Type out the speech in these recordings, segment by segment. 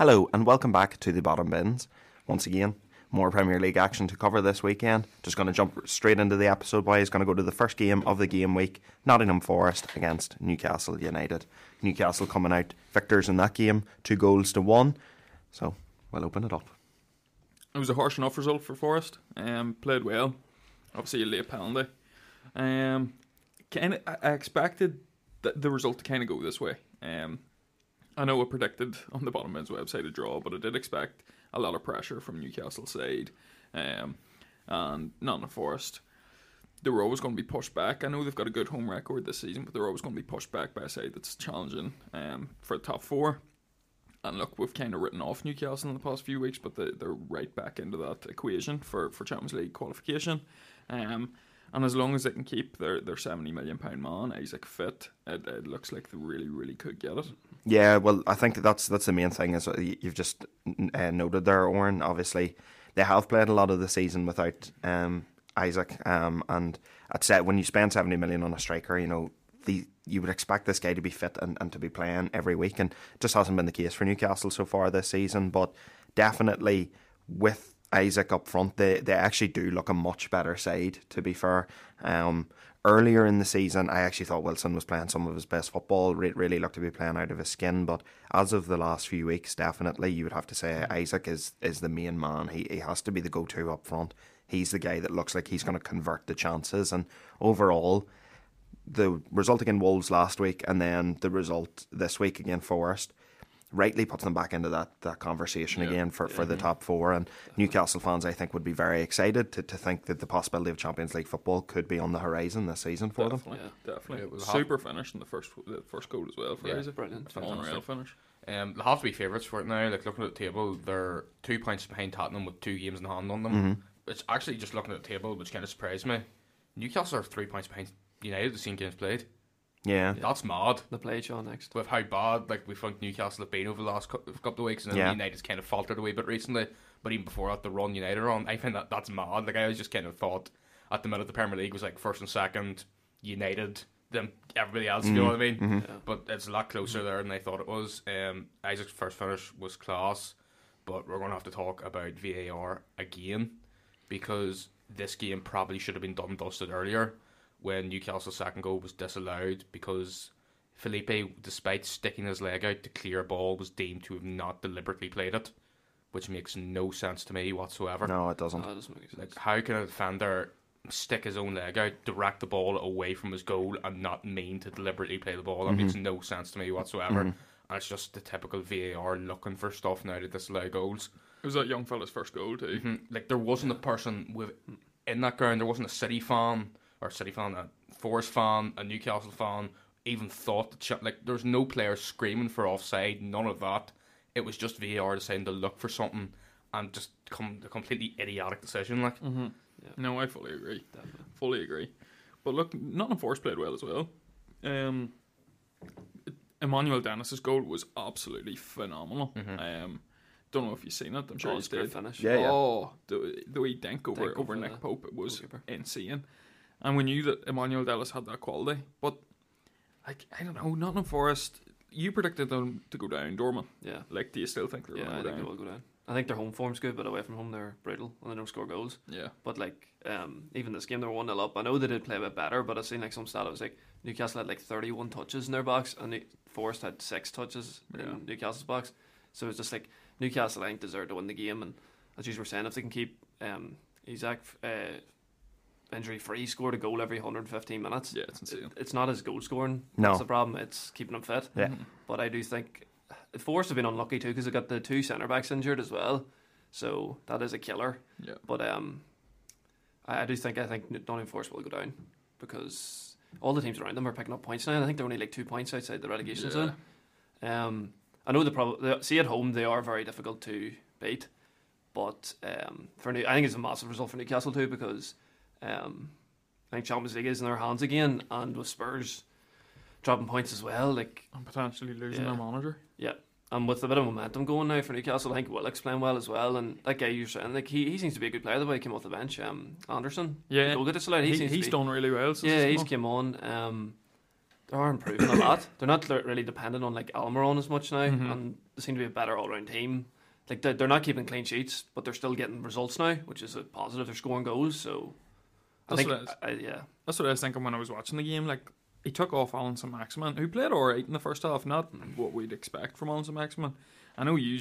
Hello and welcome back to the Bottom Bins. Once again, more Premier League action to cover this weekend. Just going to jump straight into the episode. Boys, going to go to the first game of the game week: Nottingham Forest against Newcastle United. Newcastle coming out victors in that game, two goals to one. So we'll open it up. It was a harsh enough result for Forest. Um, played well. Obviously, a late penalty. Um, kind of, I expected the, the result to kind of go this way. Um, I know I predicted on the bottom end's website a draw, but I did expect a lot of pressure from Newcastle side, um, and Nottingham Forest. They were always going to be pushed back. I know they've got a good home record this season, but they're always going to be pushed back by a side that's challenging um, for the top four. And look, we've kind of written off Newcastle in the past few weeks, but they, they're right back into that equation for, for Champions League qualification. Um, and as long as they can keep their, their seventy million pound man Isak fit, it, it looks like they really really could get it. Yeah, well, I think that's that's the main thing is you've just uh, noted there, Oran. Obviously, they have played a lot of the season without um, Isak, um, and at set when you spend seventy million on a striker, you know the you would expect this guy to be fit and, and to be playing every week, and just hasn't been the case for Newcastle so far this season. But definitely with Isak up front, they they actually do look a much better side. To be fair, um, earlier in the season, I actually thought Wilson was playing some of his best football. Re- really looked to be playing out of his skin. But as of the last few weeks, definitely you would have to say Isak is is the main man. He he has to be the go to up front. He's the guy that looks like he's going to convert the chances. And overall, the result against Wolves last week, and then the result this week against Forest rightly puts them back into that, that conversation Yeah. again for, for the top four. And Newcastle fans, I think, would be very excited to, to think that the possibility of Champions League football could be on the horizon this season for them. Definitely, definitely. It will have- Super finish in the first the first goal as well for Yeah, Isak. brilliant. Unreal Fantastic. finish. Um, they'll have to be favourites for it now. Like looking at the table, they're two points behind Tottenham with two games in hand on them. Mm-hmm. It's actually just looking at the table, which kind of surprised me. Newcastle are three points behind United. The same games played. Yeah. That's mad. The play Shaw next. With how bad like we think Newcastle have been over the last couple of weeks, and then Yeah. United's kind of faltered a wee bit recently. But even before that, the run United are on, I find that that's mad. Like I was just kind of thought at the minute the Premier League was like first and second, United, then everybody else. You know what I mean? Mm-hmm. Yeah. but it's a lot closer there than I thought it was. Um, Isak's first finish was class, but we're going to have to talk about VAR again because this game probably should have been done and dusted earlier when Newcastle's second goal was disallowed because Felipe, despite sticking his leg out to clear a ball, was deemed to have not deliberately played it, which makes no sense to me whatsoever. No, it doesn't. No, that doesn't make sense. Like, how can a defender stick his own leg out, direct the ball away from his goal, and not mean to deliberately play the ball? That makes no sense to me whatsoever. And it's just the typical VAR looking for stuff now to disallow goals. It was that young fella's first goal too. Mhm. Like there wasn't a person with in that ground. There wasn't a City fan or City fan, a Forest fan, a Newcastle fan. Even thought that sh- like there's no player screaming for offside. None of that. It was just VAR deciding to look for something and just come a completely idiotic decision. Like Mm-hmm. Yeah. No, I fully agree. Definitely. Fully agree. But look, Nottingham Forest played well as well. Um, Emmanuel Dennis's goal was absolutely phenomenal. Um, don't know if you've seen it. I'm sure Oh, you it's a great did. finish. Yeah, yeah. Oh, the, the way Denk over Denk over over Nick Pope, it was goalkeeper. insane. And we knew that Emmanuel Dennis had that quality. But like, I don't know, Nottingham Forest. You predicted them to go down, Dorman. Yeah. Like, do you still think they're Yeah, I going to think they down? will go down. I think their home form's good, but away from home they're brutal and they don't score goals. Yeah. But like, um, even this game they were one 0 up. I know they did play a bit better, but I seen like some stat. It was like Newcastle had like thirty one touches in their box, and New- Forest had six touches Yeah. in Newcastle's box. So it's just like Newcastle, I think, deserved to win the game. And as you were saying, if they can keep um, Isak uh, injury free, scored a goal every 115 minutes. Yeah, it's insane. It- it's not his goal scoring. No. That's the problem. It's keeping him fit. Yeah. Mhm. But I do think Forest have been unlucky too because they got the two centre backs injured as well. So that is a killer. Yeah. But um, I, I do think I think Nottingham Forest will go down because all the teams around them are picking up points now. I think they're only like two points outside the relegation Yeah. zone. Um, I know the problem. See at home they are very difficult to beat, but um, for New, I think it's a massive result for Newcastle too because um, I think Champions League is in their hands again, and with Spurs dropping points as well, like And potentially losing Yeah. their manager. yeah. And with a bit of momentum going now for Newcastle, I think Willock's playing well as well. And that guy you're saying, like he, he seems to be a good player. The way he came off the bench, um, Anderson, Yeah. the goalkeeper disallowed, he, He, seems he's be, done really well. Since yeah, he's came on. Um, they are improving a lot. They're not really dependent on like Almiron as much now, Mhm. and they seem to be a better all round team. Like they're, they're not keeping clean sheets, but they're still getting results now, which is a positive. They're scoring goals, so I That's think what. I, yeah, That's what I was thinking when I was watching the game. Like he took off Alan St Maximin, who played alright in the first half, not what we'd expect from Alan St Maximin. I know you,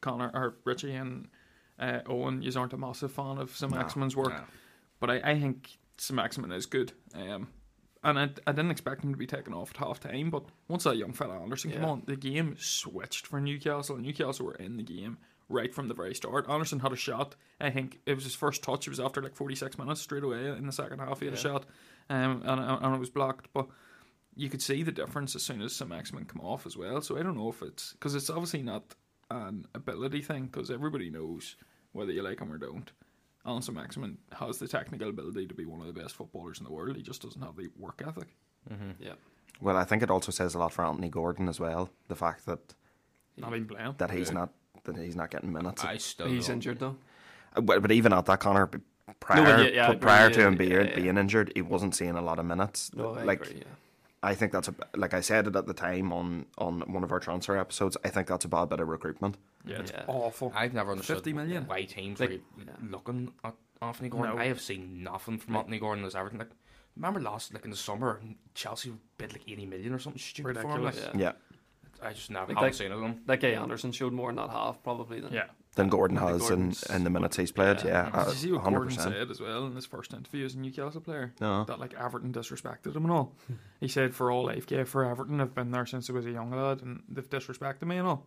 Conor or Richie and uh, Eoghan, you aren't a massive fan of St No, work, No. but I, I think St Maximin is good. Um, and I, I didn't expect him to be taken off at half time, but once that young fella Anderson came on, the game switched for Newcastle. And Newcastle were in the game right from the very start. Anderson had a shot. I think it was his first touch. It was after like 46 minutes straight away in the second half. He had a shot, um, and, and it was blocked. But you could see the difference as soon as St Maximin come off as well. So I don't know if it's because it's obviously not an ability thing because everybody knows whether you like him or don't. Alan St Maximin has the technical ability to be one of the best footballers in the world. He just doesn't have the work ethic. yeah. Well, I think it also says a lot for Anthony Gordon as well. The fact that Not even playing. that he's Yeah. not that he's not getting minutes. I still He's don't- injured though. Uh, But, but even at that, Conor, prior, but yeah, yeah, prior agree, to him yeah, being, yeah, yeah. being injured, he wasn't seeing a lot of minutes. No, I like agree. Yeah. I think that's a like I said it at the time on on one of our transfer episodes. I think that's a bad bit of recruitment. Yeah, it's Yeah. awful. I've never understood 50 million? why teams Like- were looking at Anthony Gordon. No. I have seen nothing from Anthony Gordon as Everton. Like, remember last like in the summer, Chelsea bid like eighty million or something stupid for him. Like, Ridiculous. Yeah. Yeah, I just never Like haven't that- seen of him. That guy Anderson showed more in that half probably than yeah. than Gordon has in, Gordon's- in the minutes he's played. Yeah. Yeah, Did you see what hundred Gordon percent. said as well in his first interview as a Newcastle player? No, That like Everton disrespected him and all. he said, "For all I've gave for Everton, I've been there since I was a young lad, and they've disrespected me and all."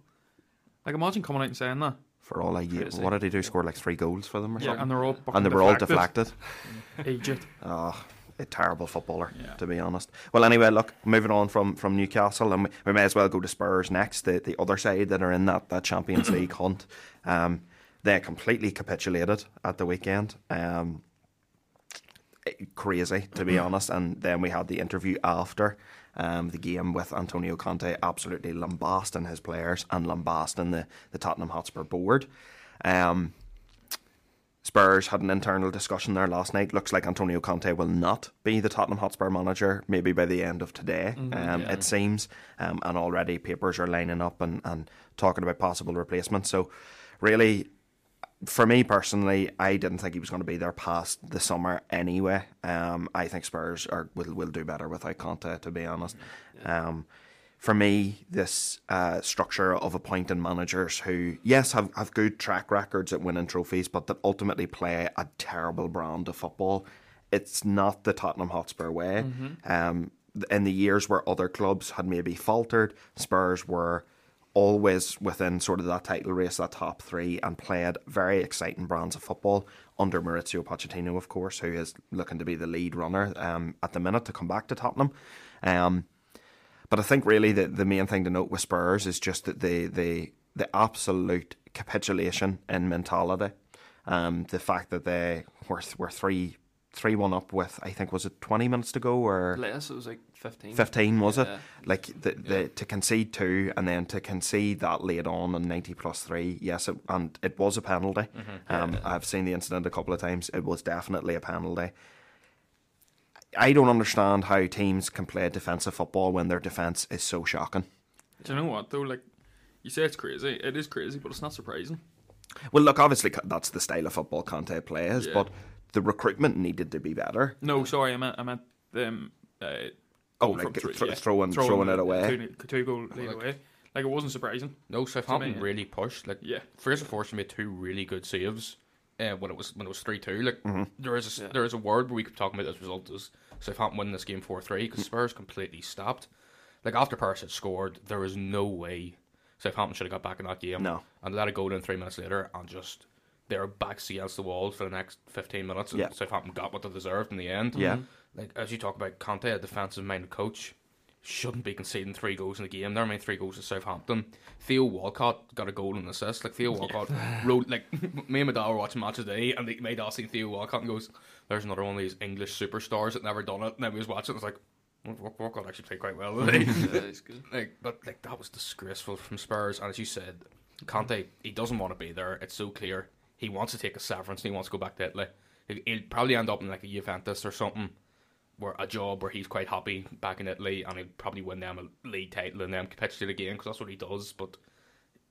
Like imagine coming out and saying that. for all I Crazy. what did he do? Scored like three goals for them or Yeah, something, and they're all and they were all deflected. deflected. Egypt. Oh, a terrible footballer, Yeah. to be honest. Well, anyway, look, moving on from, from Newcastle, and we, we may as well go to Spurs next, the, the other side that are in that, that Champions League hunt. Um, they completely capitulated at the weekend. Um, eh, crazy, to be honest. And then we had the interview after um, the game with Antonio Conte, absolutely lambasting his players and lambasting the, the Tottenham Hotspur board. Um, Spurs had an internal discussion there last night. Looks like Antonio Conte will not be the Tottenham Hotspur manager, maybe by the end of today, um, yeah. it seems. Um, and already papers are lining up and, and talking about possible replacements. So, really, for me personally, I didn't think he was going to be there past the summer anyway. Um, I think Spurs are will, will do better without Conte, to be honest. Um, for me, this uh, structure of appointing managers who, yes, have, have good track records at winning trophies, but that ultimately play a terrible brand of football, it's not the Tottenham Hotspur way. Um, in the years where other clubs had maybe faltered, Spurs were always within sort of that title race, that top three, and played very exciting brands of football under Mauricio Pochettino, of course, who is looking to be the lead runner um, at the minute to come back to Tottenham. Um, but I think really the, the main thing to note with Spurs is just that the the, the absolute capitulation in mentality. Um, the fact that they were were three three one up with I think was it twenty minutes to go or less. It was like fifteen. 15 was it like the, the to concede two and then to concede that late on in 90 plus 3 yes it, and it was a penalty um, Yeah. I've seen the incident a couple of times it was definitely a penalty I don't understand how teams can play defensive football when their defence is so shocking Do you know what though? Like you say, it's crazy. It is crazy, but it's not surprising. well look obviously that's the style of football Conte plays Yeah. but the recruitment needed to be better No, sorry, I meant I meant them. Uh, Oh, like from three- thro- yeah, throwing- throwing it away. Two, two goal lead Like- away. Like it wasn't surprising. No, Southampton me, really pushed. Like Yeah. first Fraser Forster made two really good saves uh, when it was when it was three two. Like Mm-hmm. there is a, Yeah. there is a word where we could talk about this result as Southampton winning this game four three because Spurs completely stopped. Like after Paris had scored, there was no way Southampton should have got back in that game. No. and let it go in three minutes later and just they were backs against the wall for the next fifteen minutes. And Yeah. Southampton got what they deserved in the end. Yeah. like as you talk about Conte, a defensive minded coach. Shouldn't be conceding three goals in the game. There made three goals to Southampton. Theo Walcott got a goal and assist. Like Theo Walcott wrote like me and my dad were watching match today, and they made us see Theo Walcott and goes, "There's another one of these English superstars that never done it." And then we was watching, it was like, "Wa- Walcott actually played quite well today." yeah, like, but like that was disgraceful from Spurs. And as you said, Conte he doesn't want to be there. It's so clear. He wants to take a severance. and He wants to go back to Italy. He'll probably end up in like a Juventus or something, where a job where he's quite happy back in Italy, and he'll probably win them a league title and then capitulate again because that's what he does. But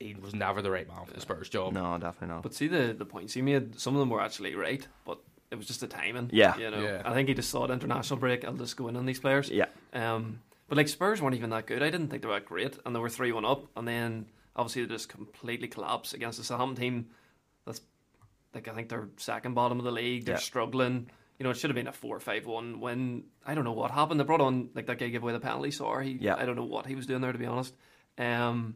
he was never the right man for the Spurs job. No, definitely not. But see the the points he made. Some of them were actually right, but it was just the timing. Yeah. you know. Yeah. I think he just saw the international break. I'll just go in on these players. yeah, Um, but like Spurs weren't even that good. I didn't think they were that great, and they were three one up, and then obviously they just completely collapsed against the Southampton team. That's like I think they're second bottom of the league. They're Yeah. struggling. You know, it should have been a four five one when I don't know what happened. They brought on like that guy gave away the penalty. Sorry, Yeah. I don't know what he was doing there to be honest. Um,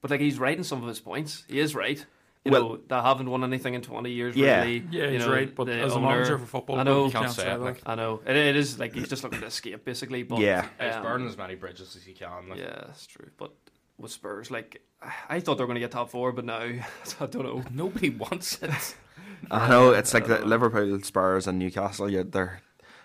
but like he's right in some of his points. He is right. You Well- know, they haven't won anything in twenty years. Yeah. really. Yeah, you he's know, right. But the as a manager for football, I know. you can't, Can't say say it, like- I know it, it is like he's just looking to escape basically. But Yeah. He's um, burning as many bridges as he can. Like, yeah, that's true. But with Spurs, like I thought they were going to get top four, but now I don't know. Nobody wants it. I know it's like the Liverpool, Spurs, and Newcastle. Yeah, they're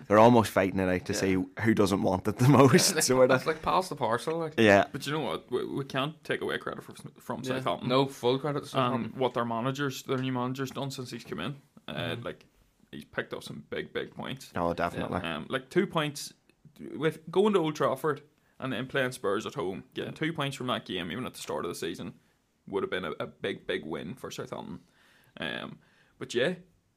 they're almost fighting it out to Yeah. see who doesn't want it the most. sort It's like pass the parcel. Like Yeah, But you know what? We, we can't take away credit from, from Yeah. Southampton. no full credit. To um, what their managers, their new managers, done since he's come in. Uh, Mhm. Like he's picked up some big, big points. no, definitely. Um, like two points with going to Old Trafford and then playing Spurs at home, getting two points from that game, even at the start of the season, would have been a, a big, big win for Southampton. Um, but yeah,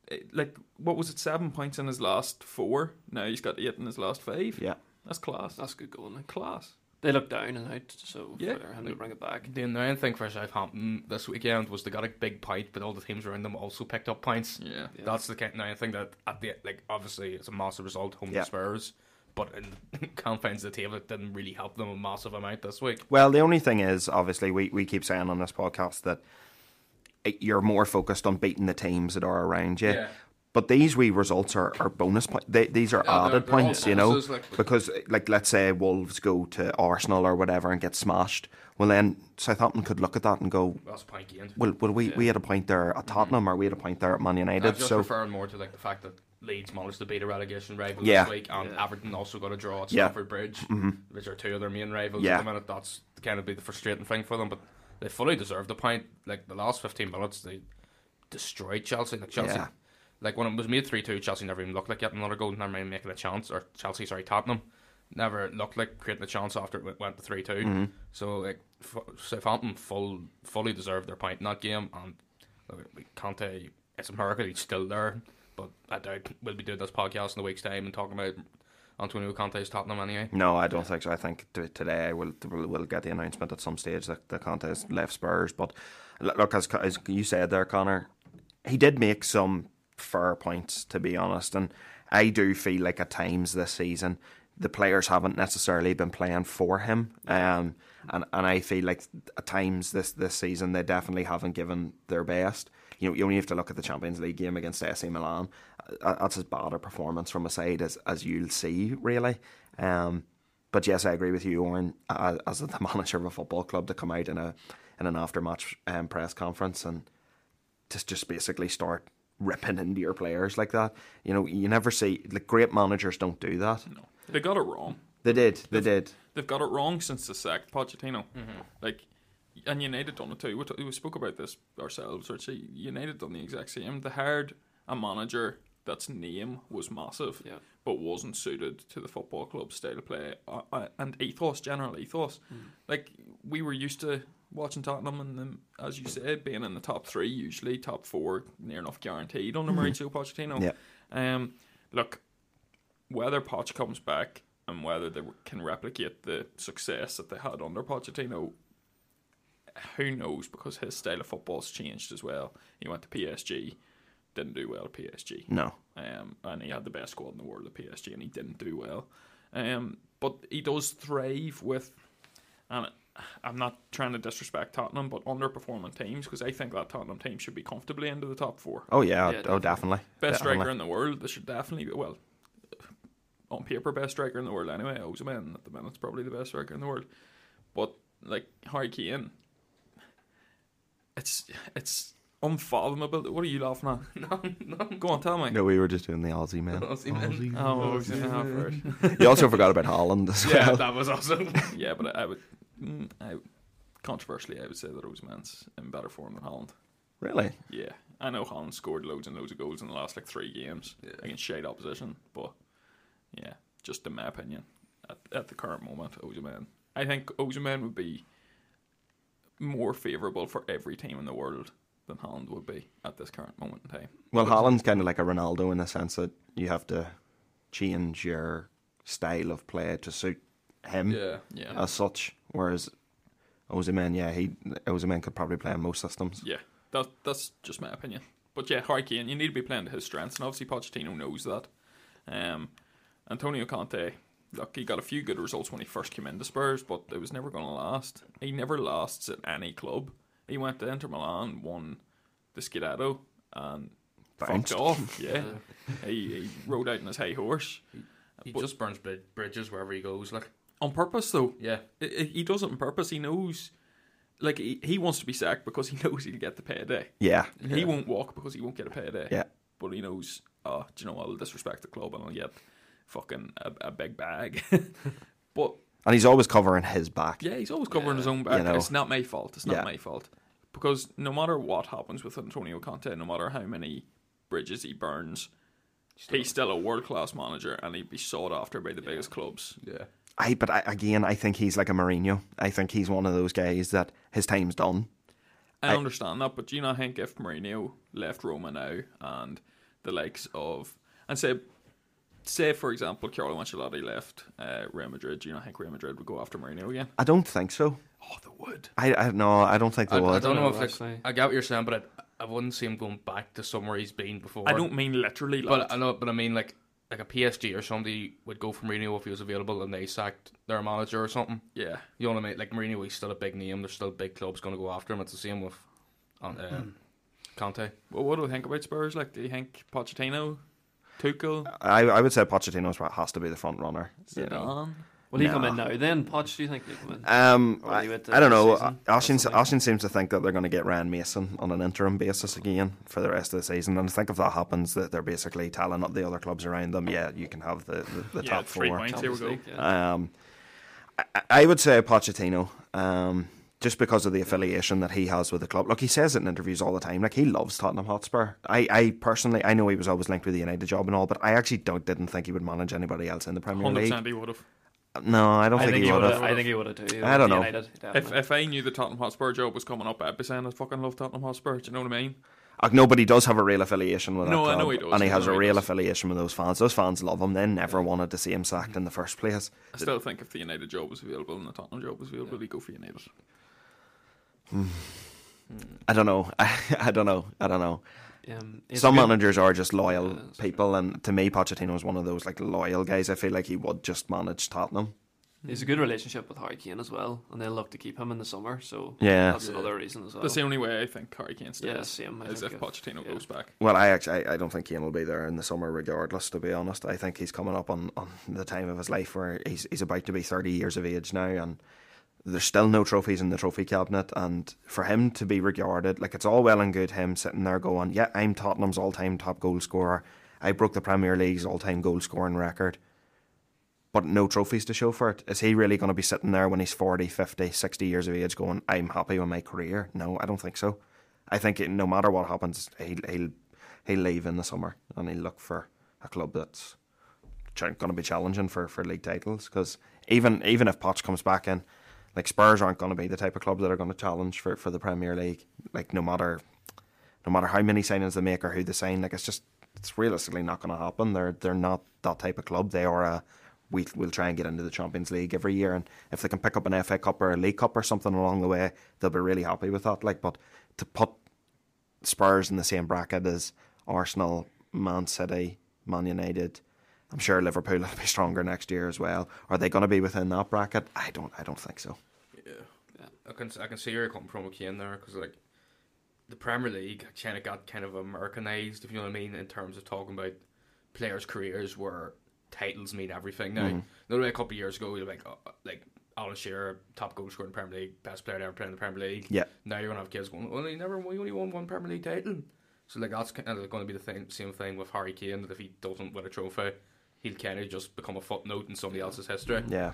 it, like what was it? Seven points in his last four. Now he's got eight in his last five. Yeah, That's class. That's good going. Like, class. they look down and out, so Yeah. for him to bring it back. The annoying thing for Southampton mm, this weekend was they got a big point, but all the teams around them also picked up points. Yeah. Yeah. That's the kind annoying thing that at the like obviously it's a massive result home Yeah. to Spurs, but in confines of the table it didn't really help them a massive amount this week. Well, the only thing is, obviously, we, we keep saying on this podcast that it- you're more focused on beating the teams that are around you. Yeah. But these wee results are, are bonus points. They, these are Yeah, they're- added they're points, you know. like- because, like, let's say Wolves go to Arsenal or whatever and get smashed. Well, then Southampton could look at that and go, That's a point gained. well, well we, we had a point there at Tottenham or we had a point there at Man I'm United. just So, referring more to like the fact that Leeds managed to beat a relegation rival Yeah. this week, and Yeah. Everton also got a draw at Yeah. Stamford Bridge, Mhm. which are two of their main rivals Yeah. at the minute. That's kind of be the frustrating thing for them, but they fully deserve the point. Like the last fifteen minutes, they destroyed Chelsea. Like Chelsea, Yeah. like when it was made three two, Chelsea never even looked like getting another goal. Never mind making a chance, or Chelsea, sorry, Tottenham. Never looked like creating a chance after it went- to three 2 Mhm. So like f- Southampton full fully deserved their point in that game, and look, we it's a miracle he's still there. But I doubt we'll be doing this podcast in a week's time and talking about Antonio Conte's Tottenham anyway. no, I don't think so. I think today we'll, we'll, get the announcement at some stage that the contest left Spurs. But look, as, as you said there, Conor, he did make some fair points, to be honest. And I do feel like at times this season, the players haven't necessarily been playing for him. Um, and, and I feel like at times this, this season, they definitely haven't given their best. You know, you only have to look at the Champions League game against AC Milan. Uh, That's as bad a performance from a side as, as you'll see, really. Um, but yes, I agree with you, Oran, as, as the manager of a football club, to come out in a in an after-match um, press conference and to just basically start ripping into your players like that. You know, you never see like great managers don't do that. No, they got it wrong. They did, they did. They've got it wrong since the sack Pochettino. Like, and United done it too. We, t- we spoke about this ourselves. Actually, United done the exact same. They hired a manager that's name was massive, Yeah. but wasn't suited to the football club style of play uh, uh, and ethos, general ethos. Like we were used to watching Tottenham and them, as you said, being in the top three, usually top four, near enough guaranteed under Mauricio Pochettino. Yeah. Um, look, whether Poch comes back and whether they can replicate the success that they had under Pochettino, who knows? Because his style of football's changed as well. He went to PSG, didn't do well at PSG, No. um, and he had the best squad in the world at PSG, and he didn't do well. Um, but he does thrive with, and I'm not trying to disrespect Tottenham, but underperforming teams because I think that Tottenham team should be comfortably into the top four. Oh yeah, Yeah, oh definitely. Best definitely. striker in the world. They should definitely be well on paper best striker in the world anyway. Osimhen at the minute is probably the best striker in the world. But like Harry Kane, it's it's unfathomable. What are you laughing at? no, no. Go on, tell me. No, we were just doing the Aussie man. Aussie man. Oh, Osimhen, right. you also forgot about Haaland as Yeah, well. that was awesome. yeah, but I, I would, mm, I controversially, I would say that Osimhen's in better form than Haaland. Really? Yeah, I know Haaland scored loads and loads of goals in the last like three games Yeah. against shade opposition, but yeah, just in my opinion, at, at the current moment, Osimhen, I think Osimhen would be more favourable for every team in the world than Haaland would be at this current moment in time. Well, Haaland's kind of like a Ronaldo in the sense that you have to change your style of play to suit him Yeah. Yeah, as such. Whereas Osimhen, yeah, he Osimhen could probably play in most systems. yeah. That that's just my opinion. But yeah, Harry Kane, you need to be playing to his strengths, and obviously Pochettino knows that. Um, Antonio Conte, look, he got a few good results when he first came into Spurs, but it was never going to last. He never lasts at any club. He went to Inter Milan, won the Scudetto, and Bounced. fucked off. Yeah, he, he rode out in his high horse He But- just burns bridges wherever he goes. Like, on purpose, though. yeah, I- I- he does it on purpose. He knows, like he, he wants to be sacked because he knows he'll get the payday. Yeah, He won't walk because he won't get a payday. yeah. but he knows, oh, do you know? I'll disrespect the club and I'll get fucking a, a big bag. but And he's always covering his back. yeah, he's always covering his own back. You know. It's not my fault. It's not Yeah. my fault. Because no matter what happens with Antonio Conte, no matter how many bridges he burns, he's still a world class manager and he'd be sought after by the biggest clubs. yeah. I but I, again, I think he's like a Mourinho. I think he's one of those guys that his time's done. I, I- understand that, but do you not think if Mourinho left Roma now and the likes of and say say for example Carlo Ancelotti left uh, Real Madrid, do you not think Real Madrid would go after Mourinho again? I don't think so. Oh, they would. I, I no, I don't think they I, I don't know know, if like, actually. I get what you're saying, but I, I wouldn't see him going back to somewhere he's been before. I don't mean literally, like, But I know, but I mean like like a PSG or somebody would go for Mourinho if he was available and they sacked their manager or something. yeah. You know what I mean? Like Mourinho, he's still a big name. There's still big clubs going to go after him. It's the same with um, uh, Conte. Well, what do we think about Spurs? Like, do you think Pochettino, Tuchel, I, I would say Pochettino's what has to be the front runner. You know. Zidane? Will he come in now then? Poch, do you think he'll come in? Um, I, I don't know. season, Ornstein. Ornstein seems to think that they're going to get Ryan Mason on an interim basis again for the rest of the season. And I think if that happens, that they're basically telling up the other clubs around them, yeah, you can have the, the, the Yeah, top three four. points. Here we go. Um, I, I would say Pochettino, um, just because of the affiliation that he has with the club. Look, he says it in interviews all the time. Like he loves Tottenham Hotspur. I, I personally, I know he was always linked with the United job and all, but I actually don't didn't think he would manage anybody else in the Premier Hundred League. percent, he would have. No, I don't I think, think he he would would have. have. I think he would have too. I don't know. United, If definitely. if I knew the Tottenham Hotspur job was coming up, I'd be saying I fucking love Tottenham Hotspur. Do you know what I mean? Like nobody does have a real affiliation with that No, I club, know he does. and he has know a real does. affiliation with those fans. Those fans love him. They never wanted to see him sacked in the first place. I still think if the United job was available and the Tottenham job was available, he'd go for United. I don't know. I, I don't know. I don't know. Um, Some good- managers are just loyal Yeah, that's people, and to me, Pochettino is one of those like loyal guys. I feel like he would just manage Tottenham. He's a good relationship with Harry Kane as well, and they'll look to keep him in the summer. So Yeah. that's another reason as well. That's the only way I think Harry Kane stays. Yeah, same, I Is if if- Pochettino yeah. goes back. Well, I actually I, I don't think Kane will be there in the summer, regardless. To be honest, I think he's coming up on, on the time of his life where he's he's about to be thirty years of age now, and there's still no trophies in the trophy cabinet. And for him to be regarded, like it's all well and good him sitting there going, "Yeah, I'm Tottenham's all-time top goal scorer. I broke the Premier League's all-time goal scoring record." But no trophies to show for it. Is he really going to be sitting there when he's 40, 50, 60 years of age going, I'm happy with my career? No, I don't think so. I think no matter what happens, he'll, he'll he'll leave in the summer and he'll look for a club that's going to be challenging for, for league titles. Because even even if Poch comes back in, like Spurs aren't going to be the type of club that are going to challenge for, for the Premier League. Like no matter no matter how many signings they make or who they sign, like it's just it's realistically not going to happen. They're they're not that type of club. They are a we will try and get into the Champions League every year, and if they can pick up an FA Cup or a League Cup or something along the way, they'll be really happy with that. Like, but to put Spurs in the same bracket as Arsenal, Man City, Man United. I'm sure Liverpool will be stronger next year as well. Are they going to be within that bracket? I don't. I don't think so. Yeah, I can I can see where you're coming from with Kane there because like the Premier League kind of got kind of Americanized, if you know what I mean, in terms of talking about players' careers where titles mean everything. Now, Mhm. literally a couple of years ago, you're like, oh, like Alan Shearer, top goal scorer in the Premier League, best player to ever play in the Premier League. Yeah. Now you're gonna have kids going, well, he never, he only won one Premier League title. So like that's kind of going to be the thing, same thing with Harry Kane. That if he doesn't win a trophy, he'll kind of just become a footnote in somebody else's history. Yeah.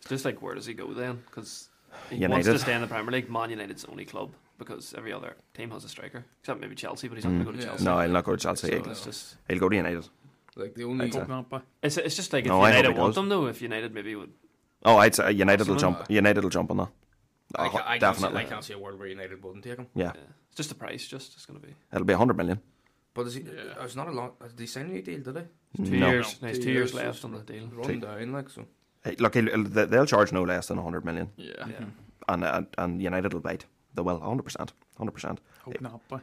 It's just like where does he go then? Because he United. wants to stay in the Premier League. Man United's the only club because every other team has a striker, except maybe Chelsea, but he's not going to mm. go to Yeah. Chelsea. No, he'll not go to Chelsea. So He'll- it's just he'll go to United. Like the only I hope not, but it's, it's just like if No, United want does. them though. If United maybe would Oh, I'd say United will Barcelona. jump. United will jump on that. I, Oh, ca- I, can't see, definitely. I can't see a world where United wouldn't take him. Yeah, Yeah. It's just the price, just it's going to be it'll be 100 million. But is he? Yeah. Uh, There's not a lot. Did he sign a new deal? Did he? two No. years. No, Nice two two years years, left on the deal. Run down like so. Hey, Look, he'll- they- they'll charge no less than 100 million, Yeah. Yeah. Mm-hmm. and and, and United will bite. They will 100 percent, 100 percent. Hope not, but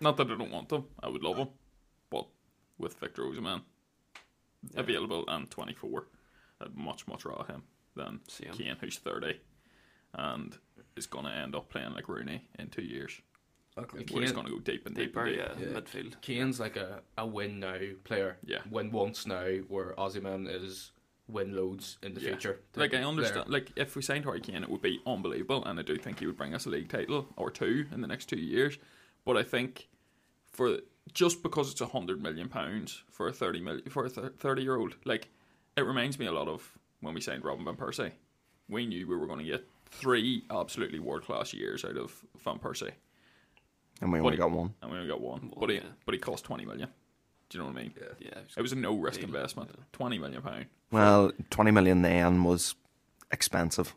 not that I don't want them. I would love them, but with Victor Osimhen available and 24, I'd much much rather him than Same. Kane, who's 30, and is going to end up playing like Rooney in two years. Okay. Where he's going to go deep and deep Deeper, deep. yeah, Yeah. midfield. Kane's like a, a win now player. Yeah. Win once now, where Osimhen is win loads in the Yeah. future. Like I understand, player. like if we signed Harry Kane, it would be unbelievable, and I do think he would bring us a league title or two in the next two years. But I think for just because it's a hundred million pounds for a thirty million for a thirty year old, like it reminds me a lot of when we signed Robin van Persie. We knew we were going to get three absolutely world class years out of Van Persie, And we only he- got one. and we only got one. One, but he yeah. but he cost twenty million. Do you know what I mean? Yeah. Yeah. it's- It was a no risk investment. yeah. Twenty million pound Well, 20 million then was expensive.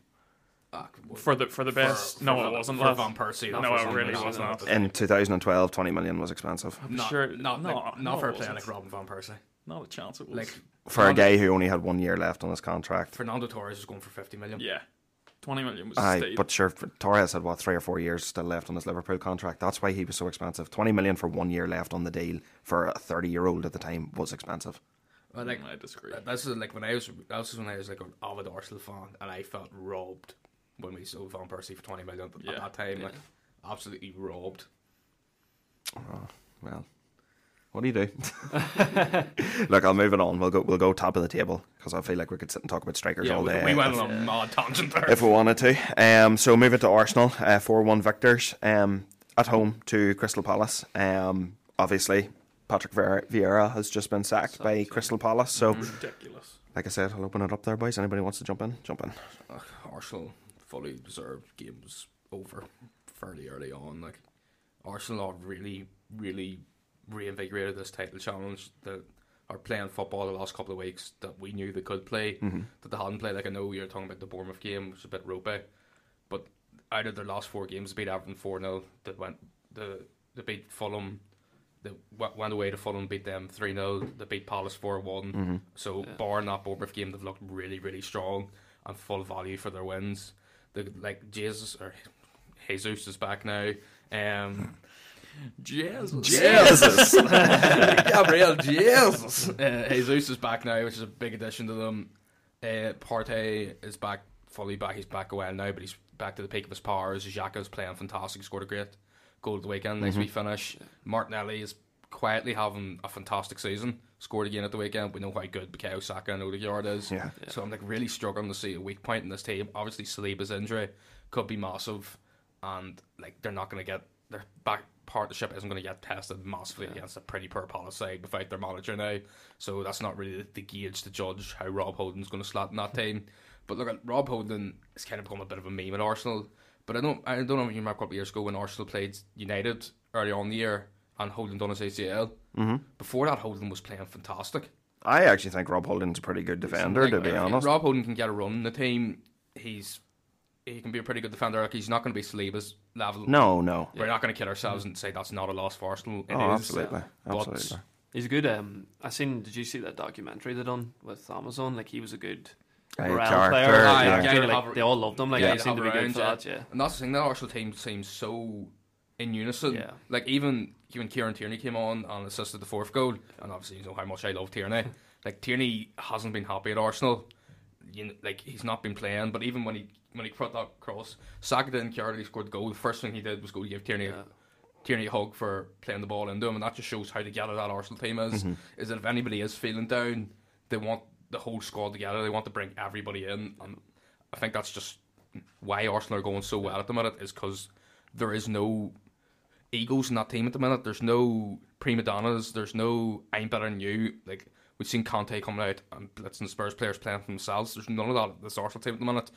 Ah, for the for the best. for- no, for- it wasn't. for lad. Van Persie. No, it really was not. In 2012, 20 million was expensive Not, Sure, not, no, like, no, not for a player like Robin van Persie. Not a chance. It was. Like for a guy who only had one year left on his contract. Fernando Torres is going for fifty million. Yeah, twenty million was Aye, but sure, Torres had what three or four years still left on his Liverpool contract. That's why he was so expensive. Twenty million for one year left on the deal for a thirty-year-old at the time was expensive. Well, like mm, I disagree. That- This is like when I was. That was when I was like an avid Arsenal fan, and I felt robbed when we sold Van Persie for twenty million at that time. Yeah. Like absolutely robbed. Oh, well, what do you do? Look, I'll move it on. We'll go. We'll go top of the table because I feel like we could sit and talk about strikers Yeah, all we, day. we went if, on a mad tangent there. if we wanted to. Um, so moving to Arsenal, uh, four-one victors um, at home to Crystal Palace. Um, obviously, Patrick Vieira, has just been sacked by Sacked. Crystal Palace. So, Ridiculous. like I said, I'll open it up there, boys. Anybody wants to jump in? Jump in. Ugh, Arsenal fully deserved games over fairly early on. Like Arsenal are really, really reinvigorated this title challenge. That are playing football the last couple of weeks that we knew they could play that they hadn't played. Like I know you're talking about the Bournemouth game, which is a bit ropey, but out of their last four games, they beat Everton four 0 They went the they beat Fulham. They went away to Fulham, beat them three 0 They beat Palace four one. So Yeah. barring that Bournemouth game, they've looked really, really strong and full value for their wins. The like Jesus or Jesus is back now. Um, Jesus. Jesus, Gabriel Jesus. Uh, Jesus is back now, which is a big addition to them. Uh, Partey is back, fully back. He's back well now, but he's back to the peak of his powers. Xhaka's playing fantastic. Scored a great goal at the weekend. Nice wee finish. Martinelli is quietly having a fantastic season. Scored again at the weekend. We know how good Bukayo Saka and Odegaard is. Yeah. So I'm like really struggling to see a weak point in this team. Obviously, Saliba's injury could be massive, and like they're not going to get their back partnership isn't going to get tested massively against a pretty poor Palace side without their manager now. So that's not really the, the gauge to judge how Rob Holding's going to slot in that team. But look, at Rob Holding has kind of become a bit of a meme at Arsenal. But I don't, I don't know if you remember a couple of years ago when Arsenal played United early on in the year and Holding done his ACL. Mm-hmm. Before that, Holding was playing fantastic. I actually think Rob Holding's a pretty good defender, Like, to be honest. Rob Holding can get a run in the team. He's he can be a pretty good defender. Like he's not going to be Saliba's level. No, no. we're not going to kill ourselves and say that's not a loss for Arsenal. It oh, is, absolutely. but- Absolutely. He's a good. Um, I seen. Did you see that documentary they done with Amazon? Like he was a good Aye, morale character, player. Aye, character, yeah. like, have- they all loved him. Like yeah, he seemed to be good for yeah. that. Yeah. And that's the thing. That Arsenal team seems so in unison. Yeah. Like even when Kieran Tierney came on and assisted the fourth goal, and obviously you know how much I love Tierney. like Tierney hasn't been happy at Arsenal. You know, like he's not been playing. But even when he when he put that cross, Saka didn't care that he scored the goal. The first thing he did was go to give Tierney Yeah. Tierney a hug for playing the ball into him, and that just shows how together that Arsenal team is. Mm-hmm. Is that if anybody is feeling down, they want the whole squad together. They want to bring everybody in, and I think that's just why Arsenal are going so well at the minute. Is because there is no egos in that team at the minute. There's no prima donnas. There's no I'm better than you. Like we've seen Conte coming out and blitzing Spurs players playing for themselves. There's none of that at this Arsenal team at the minute.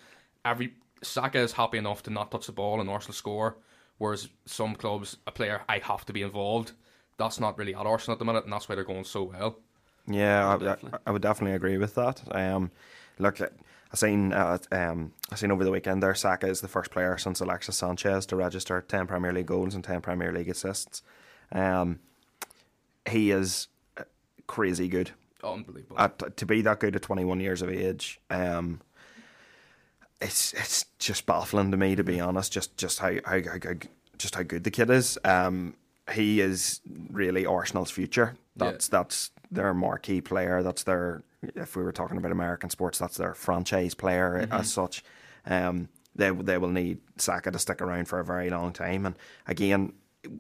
Every Saka is happy enough to not touch the ball and Arsenal score, whereas some clubs a player I have to be involved. That's not really at Arsenal at the minute, and that's why they're going so well. Yeah, I, I, I would definitely agree with that. Um, look, I seen uh, um, I seen over the weekend there Saka is the first player since Alexis Sanchez to register ten Premier League goals and ten Premier League assists. Um, he is uh, crazy good Unbelievable. at, to be that good at 21 years of age. Um, it's it's just baffling to me to be honest. Just just how how, how, how just how good the kid is. Um, he is really Arsenal's future. That's that's their marquee player. That's their if we were talking about American sports, that's their franchise player as such. Um, they they will need Saka to stick around for a very long time. And again,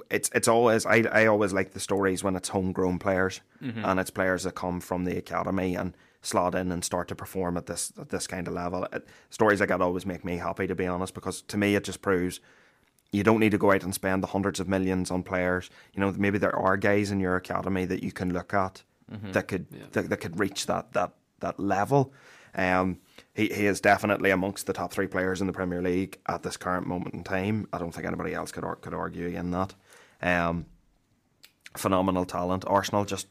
it's it's always I I always like the stories when it's homegrown players and it's players that come from the academy and slot in and start to perform at this at this kind of level. It, stories like that always make me happy to be honest because to me it just proves you don't need to go out and spend the hundreds of millions on players. You know, maybe there are guys in your academy that you can look at that could Yeah. that, that could reach that that that level. Um, he he is definitely amongst the top three players in the Premier League at this current moment in time. I don't think anybody else could could argue against that. Um, phenomenal talent. Arsenal just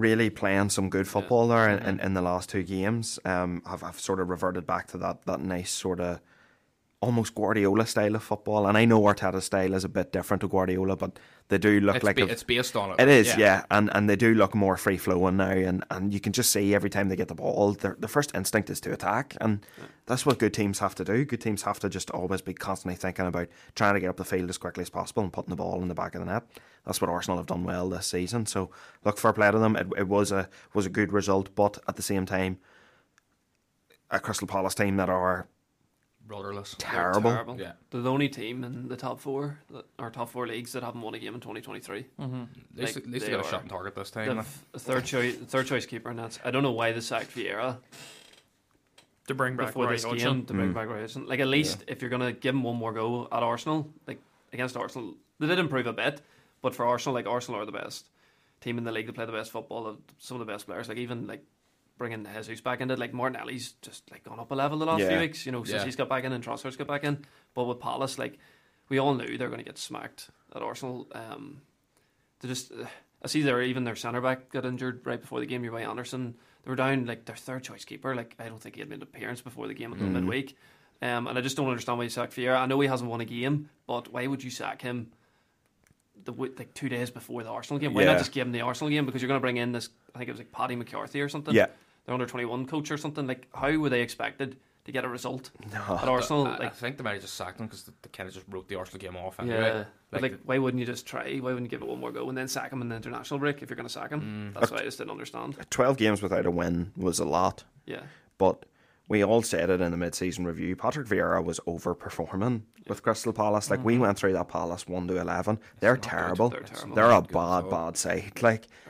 really playing some good football there in, in, in the last two games. Um, have have sort of reverted back to that that nice sort of almost Guardiola style of football. And I know Arteta's style is a bit different to Guardiola, but they do look it's, like ba- a- it's based on it. it is, yeah. and and they do look more free flowing now, and, and you can just see every time they get the ball, their the first instinct is to attack, and that's what good teams have to do. Good teams have to just always be constantly thinking about trying to get up the field as quickly as possible and putting the ball in the back of the net. That's what Arsenal have done well this season. So look, fair play to them. It, it was a was a good result, but at the same time, a Crystal Palace team that are Rudderless. They're terrible. terrible. Yeah. They're the only team in the top four, that, or top four leagues that haven't won a game in 2023. At least, Like, at least they they got a shot on target this The time. f- third choice, third choice keeper, and that's I don't know why they sacked Vieira to bring back before Roy this Hodgson. game to bring Mm. back Roy Hodgson. Like at least if you're gonna give him one more go at Arsenal, like against Arsenal, they did improve a bit, but for Arsenal, like Arsenal are the best team in the league. They play the best football. of Some of the best players. Like even like bringing the Jesus back into like Martinelli's just like gone up a level the last few weeks. You know, since Yeah. he's got back in and Trossard's got back in. But with Palace, like we all knew they're going to get smacked at Arsenal. Um, they just. Uh, I see their even their centre back got injured right before the game. Your Anderson, they were down like their third choice keeper. Like I don't think he had made an appearance before the game until Mhm. midweek. Um, and I just don't understand why you sack Vieira. I know he hasn't won a game, but why would you sack him? The like two days before the Arsenal game. Why Yeah. not just give him the Arsenal game? Because you're going to bring in this. I think it was like Paddy McCarthy or something. Yeah, their under twenty one coach or something. Like how were they expected to get a result no. at Arsenal? I, I think they might have just sacked him because they, kind of just wrote the Arsenal game off. Anyway. yeah, but Like like why wouldn't you just try? Why wouldn't you give it one more go and then sack him in the international break if you're going to sack him? Mm. That's what I just didn't understand. twelve games without a win was a lot. Yeah, But we all said it in the mid-season review. Patrick Vieira was overperforming with Crystal Palace. Like we went through that Palace one to eleven. They're not good. terrible. They're terrible. They're a bad, at bad side. Like, they're rubbish.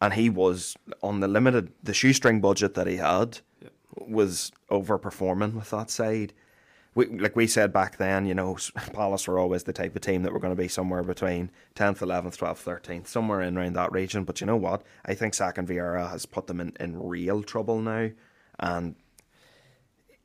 And he was on the limited, the shoestring budget that he had Yeah. was overperforming with that side. We, like we said back then, you know, Palace were always the type of team that were going to be somewhere between 10th, 11th, 12th, 13th, somewhere in around that region. But you know what? I think Sack and Vieira has put them in, in real trouble now. And,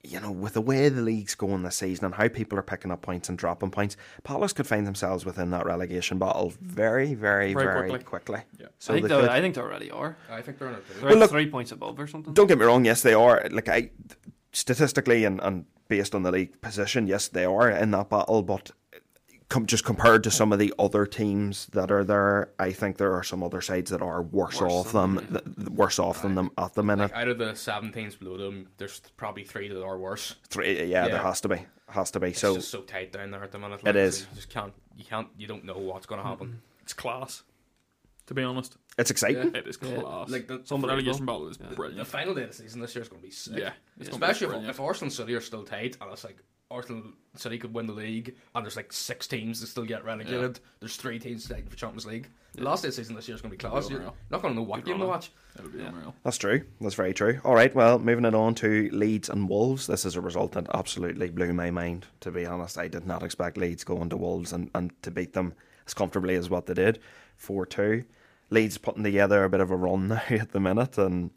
you know, with the way the league's going this season and how people are picking up points and dropping points, Palace could find themselves within that relegation battle very, very, Very very, quickly. quickly. Yeah. So I think they they could- I think they already are. I think they're in it too. They're Well, look- three points above or something. Don't get me wrong. Yes, they are. Like I, statistically and, and based on the league position, yes, they are in that battle. But com- just compared to some of the other teams that are there, I think there are some other sides that are worse, Worse off than them, them, th- worse off than them at the minute. Like, out of the seven teams below them, there's probably three that are worse. Three, yeah, there has to be, has to be. It's so just so tight down there at the minute. It like, so. You just can't. You can't. You don't know what's going to happen. Mm-hmm. It's class. To be honest, it's exciting. it is Yeah. class. Like the, Some relegation battle is Yeah. the final day of the season this year is going to be sick. Yeah, it's gonna be Especially if, if Arsenal City are still tight, and it's like Arsenal City could win the league, and there's like six teams that still get relegated. There's three teams fighting for Champions League. The last day of season this year is going to be class. Be You're not going to know what It'll game to unreal. watch. It'll be Yeah. unreal. That's true. That's very true. All right. Well, moving it on to Leeds and Wolves. This is a result that absolutely blew my mind. To be honest, I did not expect Leeds going to Wolves and, and to beat them as comfortably as what they did, four two. Leeds putting together a bit of a run now at the minute, and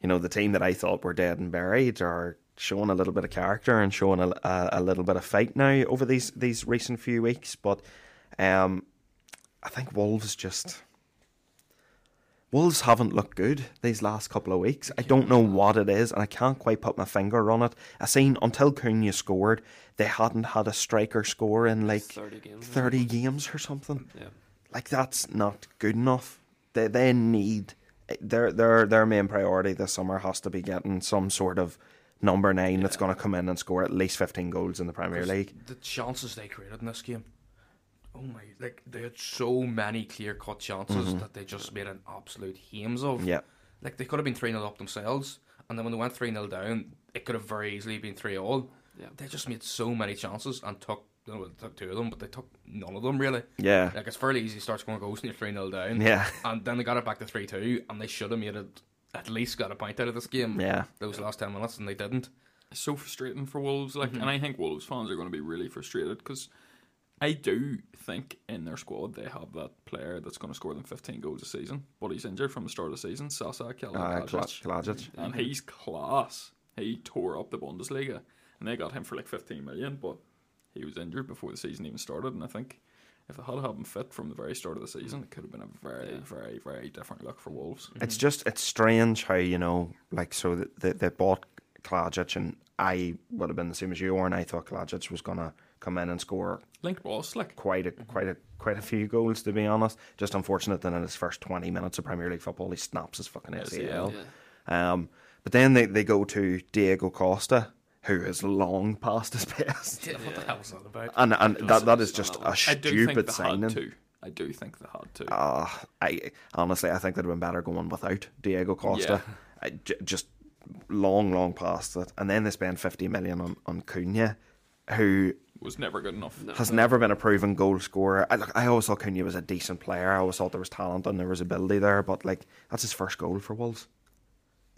you know the team that I thought were dead and buried are showing a little bit of character and showing a, a, a little bit of fight now over these these recent few weeks. But um, I think Wolves just Wolves haven't looked good these last couple of weeks. I don't know what it is, and I can't quite put my finger on it. I seen until Cunha scored, they hadn't had a striker score in like 30 games. 30 games or something. Yeah. Like that's not good enough. They they need their their their main priority this summer has to be getting some sort of number nine that's going to come in and score at least 15 goals in the Premier League. The chances they created in this game. Oh my! Like they had so many clear cut chances that they just made an absolute hames of. Mm-hmm. Yeah, Like they could have been three 0 up themselves, and then when they went three 0 down, it could have very easily been three all. Yeah. They just made so many chances and took. You know, they took two of them, but they took none of them really. yeah, Like it's fairly easy to start scoring goals when you're three 0 down. yeah, And then they got it back to three two, and they should have made it at least got a point out of this game. yeah. Those last ten minutes, and they didn't. It's so frustrating for Wolves, like, and I think Wolves fans are going to be really frustrated because I do think in their squad they have that player that's going to score them 15 goals a season, but he's injured from the start of the season. Sasa Uh, Kalajdzic. Kla- and he's class. He tore up the Bundesliga, and they got him for like 15 million, but he was injured before the season even started. And I think if they had had him fit from the very start of the season, it could have been a very, Yeah. very, very different look for Wolves. It's just it's strange how you know like so that they, they bought Klajic and I would have been the same as you, and I thought Klajic was gonna come in and score Linked boss, like quite a quite a quite a few goals to be honest. Just unfortunate that in his first twenty minutes of Premier League football he snaps his fucking ACL. Yeah. Um, but then they, they go to Diego Costa, who is long passed his best, What the hell was that about? and and that that is It's just not a I do think stupid they signing. I do think they had to. Uh, I honestly, I think they'd have been better going without Diego Costa. I j- just long, long past that, and then they spend fifty million on on Cunha, who was never good enough. No. has never been a proven goal scorer. I, look, I always thought Cunha was a decent player. I always thought there was talent and there was ability there, but like that's his first goal for Wolves.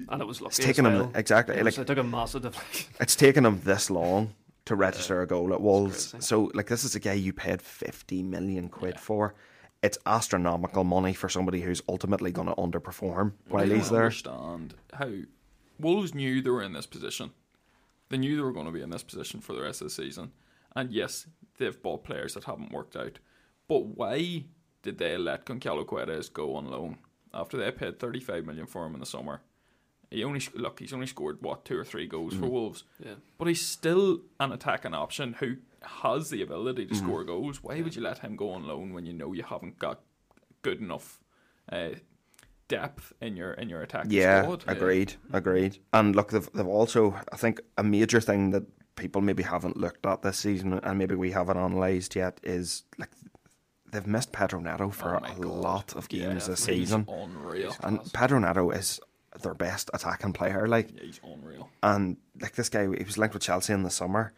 And it was lucky. It's taken him exactly It, was- like it took a massive deflection. it's taken him this long to register a goal at Wolves. So like this is a guy you paid fifty million quid Yeah. for. It's astronomical money for somebody who's ultimately going to underperform while he's there. understand how Wolves knew they were in this position. They knew they were going to be in this position for the rest of the season. And yes, they've bought players that haven't worked out. But why did they let Goncalo Guedes go on loan after they paid 35 million for him in the summer? He only look, he's only scored what two or three goals Mm. for Wolves, Yeah. but he's still an attacking option who has the ability to Mm-hmm. score goals. Why would you let him go on loan when you know you haven't got good enough uh, depth in your in your attacking Yeah, squad? agreed, agreed. And look, they've, they've also, I think, a major thing that people maybe haven't looked at this season, and maybe we haven't analysed yet, is like they've missed Pedro Neto for Oh a God. lot of games Yeah, this season, unreal. and Pedro Neto is their best attacking player. Like, Yeah, he's unreal. and like this guy, he was linked with Chelsea in the summer.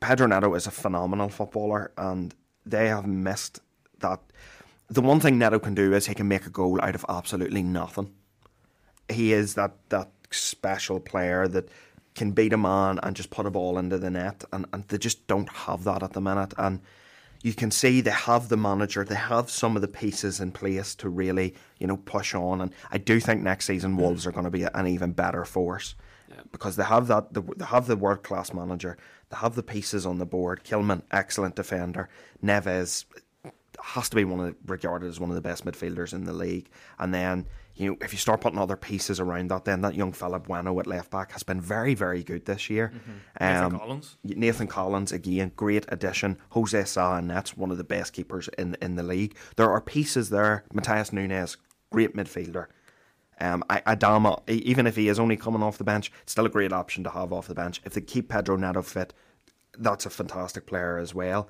Pedro Neto is a phenomenal footballer, and they have missed that. The one thing Neto can do is he can make a goal out of absolutely nothing. He is that that special player that can beat a man and just put a ball into the net, and, and they just don't have that at the minute. And you can see they have the manager, they have some of the pieces in place to really, you know, push on. And I do think next season mm. Wolves are going to be an even better force Yeah. because they have that, the, they have the world class manager, they have the pieces on the board. Kilman, excellent defender. Neves has to be one of the, regarded as one of the best midfielders in the league. And then you know if you start putting other pieces around that, then that young fella Bueno at left back has been very very good this year. Nathan Um, Collins. Nathan Collins again, great addition. Jose Sa and that's one of the best keepers in in the league. There are pieces there. Matheus Nunes, great midfielder. Um, I, Adama, even if he is only coming off the bench, still a great option to have off the bench. If they keep Pedro Neto fit, that's a fantastic player as well.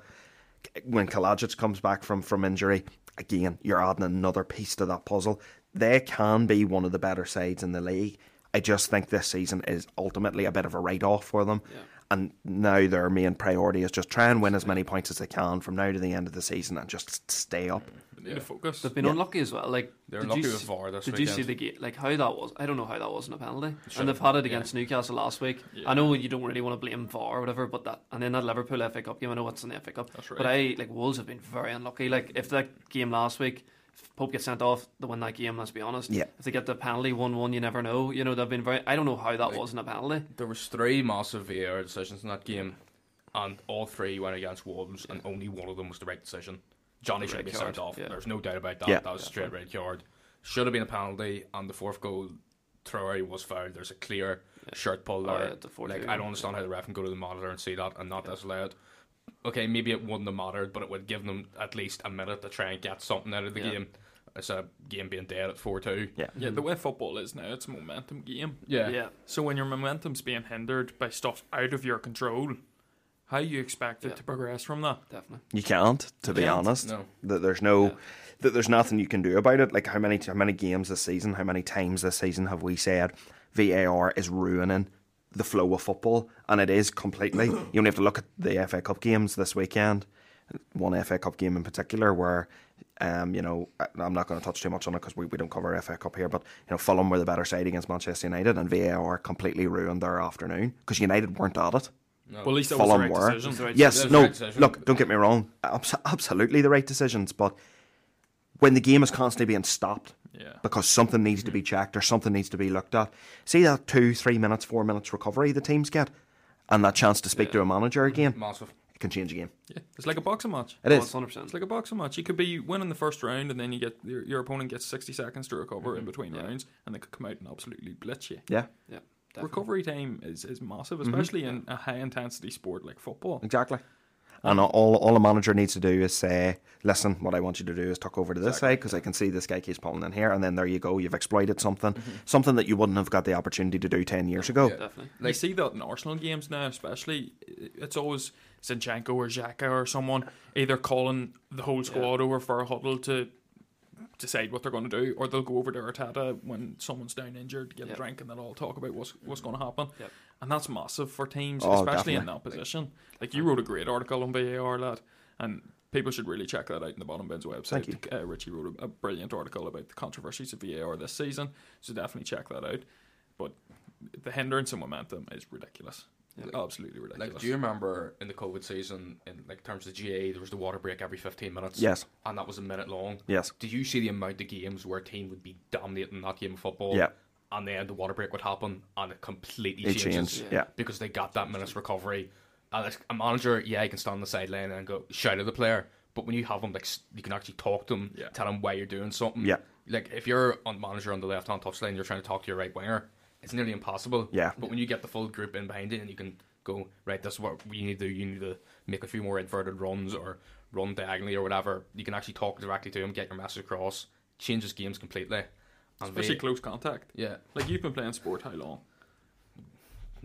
When Kalajdzic comes back from, from injury, again, you're adding another piece to that puzzle. They can be one of the better sides in the league. I just think this season is ultimately a bit of a write off for them. Yeah. And now their main priority is just try and win as many points as they can from now to the end of the season and just stay up. They need to focus. They've been Yeah. unlucky as well. Like They're did unlucky you with VAR this Did you see the game? Like how that was? I don't know how that wasn't a penalty. Sure. And they've had it Yeah. against Newcastle last week. Yeah. I know you don't really want to blame VAR or whatever, but that and then that Liverpool FA Cup game. I know it's in the FA Cup, That's right. but I like Wolves have been very unlucky. Like if that game last week. If Pope gets sent off, they win that game. Let's be honest. Yeah. If they get the penalty one-one, you never know. You know they've been very. I don't know how that Like- wasn't a penalty. There was three massive VAR decisions in that game, and all three went against Wolves, and only one of them was the right decision. Jonny The should red be card, sent off. yeah. There's no doubt about that. Yeah. That was a straight red card. should have been a penalty, and the fourth goal, Traore was fouled. There's a clear shirt pull Oh, there. yeah, the like I don't understand how the ref can go to the monitor and see that and not disallow it. Okay, maybe it wouldn't have mattered, but it would give them at least a minute to try and get something out of the Yeah. game. It's a game being dead at four two. Yeah. Yeah, the way football is now, it's a momentum game. Yeah. yeah. So when your momentum's being hindered by stuff out of your control, how you expect it Yeah. to progress from that? Definitely. You can't, to be can't. honest. No. That there's no, Yeah. that there's nothing you can do about it. Like how many how many games this season, how many times this season have we said VAR is ruining the flow of football, and it is completely. you only have to look at the FA Cup games this weekend. One FA Cup game in particular, where um, you know, I- I'm not going to touch too much on it because we, we don't cover FA Cup here, but you know, Fulham were the better side against Manchester United, and VAR completely ruined their afternoon because United weren't at it. No. Well, at least that was the Fulham right were. decision. The right Yes, That's no. right. Look, don't get me wrong. Abs- absolutely the right decisions, but when the game is constantly being stopped Yeah. because something needs to be checked or something needs to be looked at, see that two, three minutes, four minutes recovery the teams get, and that chance to speak to a manager again, Massive. it can change a game. Yeah. It's like a boxing match. It Oh, it's 100%. It's like a boxing match. You could be winning the first round, and then you get your, your opponent gets sixty seconds to recover in between rounds, and they could come out and absolutely blitz you. Yeah, yeah. Definitely. Recovery time is, is massive, mm-hmm. especially in a high intensity sport like football. exactly. And all all a manager needs to do is say, "Listen, what I want you to do is tuck over to this Exactly, side because I can see this guy keeps pulling in here, and then there you go. You've exploited mm-hmm. something, something that you wouldn't have got the opportunity to do ten years ago. Yeah. Definitely. you see that in Arsenal games now, especially, it's always Zinchenko or Xhaka or someone either calling the whole squad over for a huddle to decide what they're going to do, or they'll go over to Arteta when someone's down injured, get Yep. a drink, and they'll all talk about what's what's going to happen. Yep. And that's massive for teams, Oh, especially in that position. Like you wrote a great article on VAR, lad, and people should really check that out in the Bottom Bins website. Thank Uh, Richie wrote a, a brilliant article about the controversies of VAR this season, so definitely check that out. But the hindrance and momentum is ridiculous. It's absolutely ridiculous. Like, do you remember in the COVID season, in like terms of GAA, there was the water break every 15 minutes? Yes. And that was a minute long. Yes. Did you see the amount of games where a team would be dominating that game of football? Yeah. And then the water break would happen and it completely It changes. changed. Yeah. Because they got that minute's recovery. And it's- a manager, yeah, he can stand on the sideline and go shout at the player. But when you have them, like you can actually talk to them, Yeah. tell them why you're doing something. Yeah. Like if you're on manager on the left hand touchline, you're trying to talk to your right winger. It's nearly impossible. Yeah. But when you get the full group in behind you and you can go right, this is what you need to do. You need to make a few more inverted runs or run diagonally or whatever. You can actually talk directly to him, get your message across. Changes games completely. Especially they- close contact. yeah, Like you've been playing sport how long?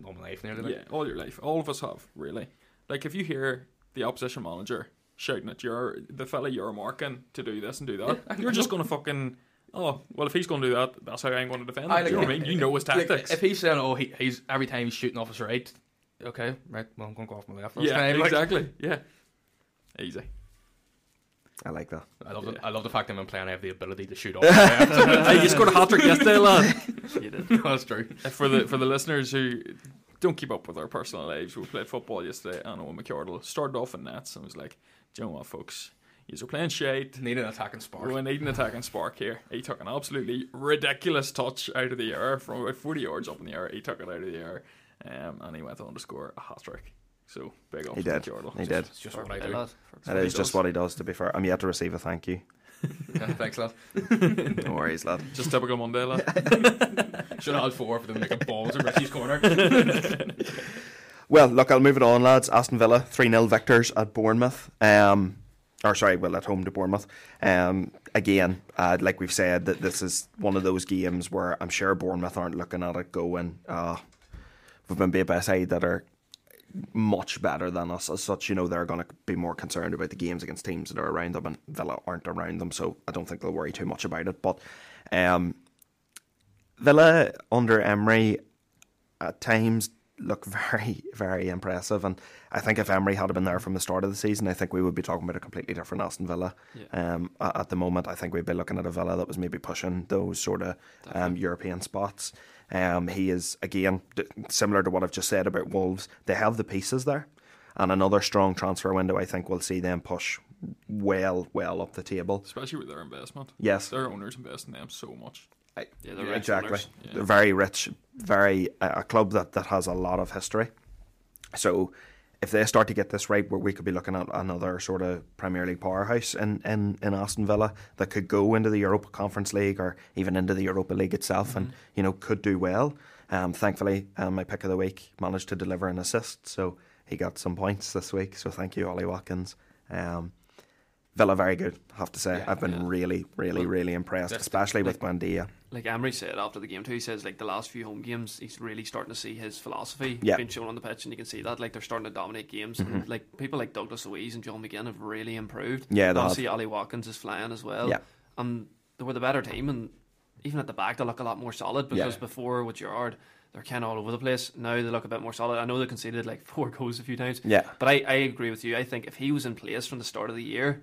all my life nearly. Yeah, all your life. All of us have, really. Like if you hear the opposition manager shouting at your the fella you're marking to do this and do that, you're just gonna fucking oh well if he's gonna do that, that's how I'm gonna defend him. I do you know what I mean? You know his Like, tactics. if he's saying, "Oh, he, he's every time he's shooting off his right," okay, right. Well, I'm going to go off my left. yeah, time. Like, exactly. Yeah, easy. I like that. I love the I love the fact that when I'm playing, I have the ability to shoot off. my left. hey, you scored a hat trick yesterday, lad. You did. That's true. for the for the listeners who don't keep up with our personal lives, we played football yesterday. I know McArdle started off in nets and was like, "Do you know what, folks? You're playing shade. Need an attacking spark. We need an attacking spark here. He took an absolutely ridiculous touch out of the air from about 40 yards up in the air. He took it out of the air, um, and he went on to score a hat trick. So big up He to did. McArdle. He did. It's just Fair what I do. lad. That is just what he does. To be fair, I'm yet to receive a thank you. Yeah, thanks, lad. No worries, lad. Just typical Monday, lad. Should have had four for them making balls in Richie's corner. Well, look, I'll move it on, lads. Aston Villa, 3 0 victors at Bournemouth. Um, or, sorry, well, at home to Bournemouth. Um, again, uh, like we've said, that this is one of those games where I'm sure Bournemouth aren't looking at it going, uh, we've been beat by a side that are much better than us as such. You know, they're going to be more concerned about the games against teams that are around them, and Villa aren't around them, so I don't think they'll worry too much about it. But um, Villa under Emery at times look very, very impressive. And I think if Emery had been there from the start of the season, I think we would be talking about a completely different Aston Villa. Yeah. Um, at the moment, I think we'd be looking at a Villa that was maybe pushing those sort of um, European spots. Um, he is again d- similar to what I've just said about Wolves. They have the pieces there, and another strong transfer window. I think we'll see them push well, well up the table. Especially with their investment. Yes, Their owners invest in them so much. I- Yeah, they're rich exactly. Yeah. They're very rich, very a a club that, that has a lot of history. So if they start to get this right, where we could be looking at another sort of Premier League powerhouse in, in, in Aston Villa that could go into the Europa Conference League or even into the Europa League itself, and you know could do well. Um, thankfully, um, my pick of the week managed to deliver an assist, so he got some points this week. So thank you, Ollie Watkins. Um, Villa very good, I have to say. Yeah, I've been yeah. really, really, really impressed, especially with Buendia. Like Emery said after the game too, he says like the last few home games, he's really starting to see his philosophy Yeah. being shown on the pitch, and you can see that like they're starting to dominate games. Mm-hmm. And like people like Douglas Luiz and John McGinn have really improved. Yeah, obviously Ollie Watkins is flying as well. Yeah. and they were the better team, and even at the back they look a lot more solid because Yeah. before with Gerrard. They're kind of all over the place. Now they look a bit more solid. I know they conceded like four goals a few times. Yeah. But I, I agree with you. I think if he was in place from the start of the year,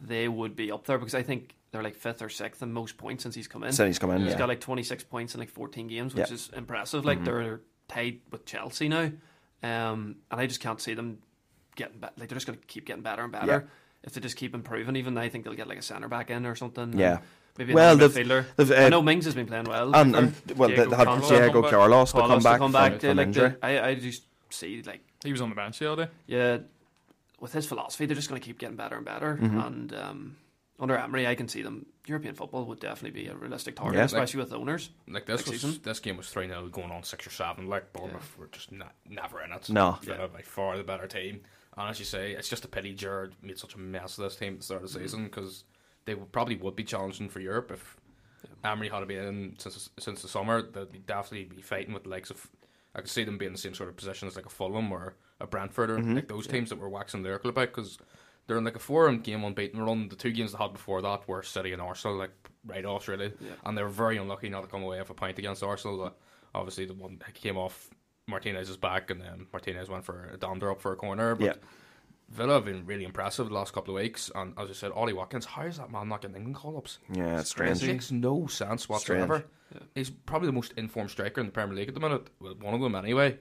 they would be up there because I think they're like fifth or sixth in most points since he's come in. Since he's come in, He's yeah. got like 26 points in like 14 games, which Yeah. Mm-hmm. is impressive. Like they're tied with Chelsea now, um, and I just can't see them getting better. Like they're just going to keep getting better and better. Yeah. If they just keep improving, even I think they'll get like a centre back in or something. Yeah. maybe Well, another they've- midfielder. they've, I uh, know Mings has been playing well. And, and well, Diego they had Carlos Diego come. Carlos to Carlos come to back come from, back. from like injury. the, I, I just see like He was on the bench the other day. yeah, with his philosophy, they're just going to keep getting better and better. Mm-hmm. And um, under Emery, I can see them. European football would definitely be a realistic target, Yeah. Like- especially with owners. Like this was season. this game was three 0 going on six or seven. Like Bournemouth were just not, never in it. No. Villa by far the better team. And as you say, it's just a pity Gerrard made such a mess of this team at the start of the mm-hmm. season because they probably would be challenging for Europe if Emery had been in since since the summer. They'd be definitely be fighting with the likes of. I could see them being in the same sort of position as like a Fulham or a Brentford or mm-hmm. like those teams that were waxing lyrical about because they're in like a four game unbeaten run. The two games they had before that were City and Arsenal, like right off really, Yeah. and they were very unlucky not to come away with a point against Arsenal. But obviously, the one that came off Martinez's back, and then Martinez went for a dander up for a corner. But Yeah. Villa have been really impressive the last couple of weeks, and as I said, Ollie Watkins, how is that man not getting England call ups? Yeah, it's It strange. makes no sense whatsoever. Strange. Yeah. He's probably the most informed striker in the Premier League at the minute, well, one of them anyway.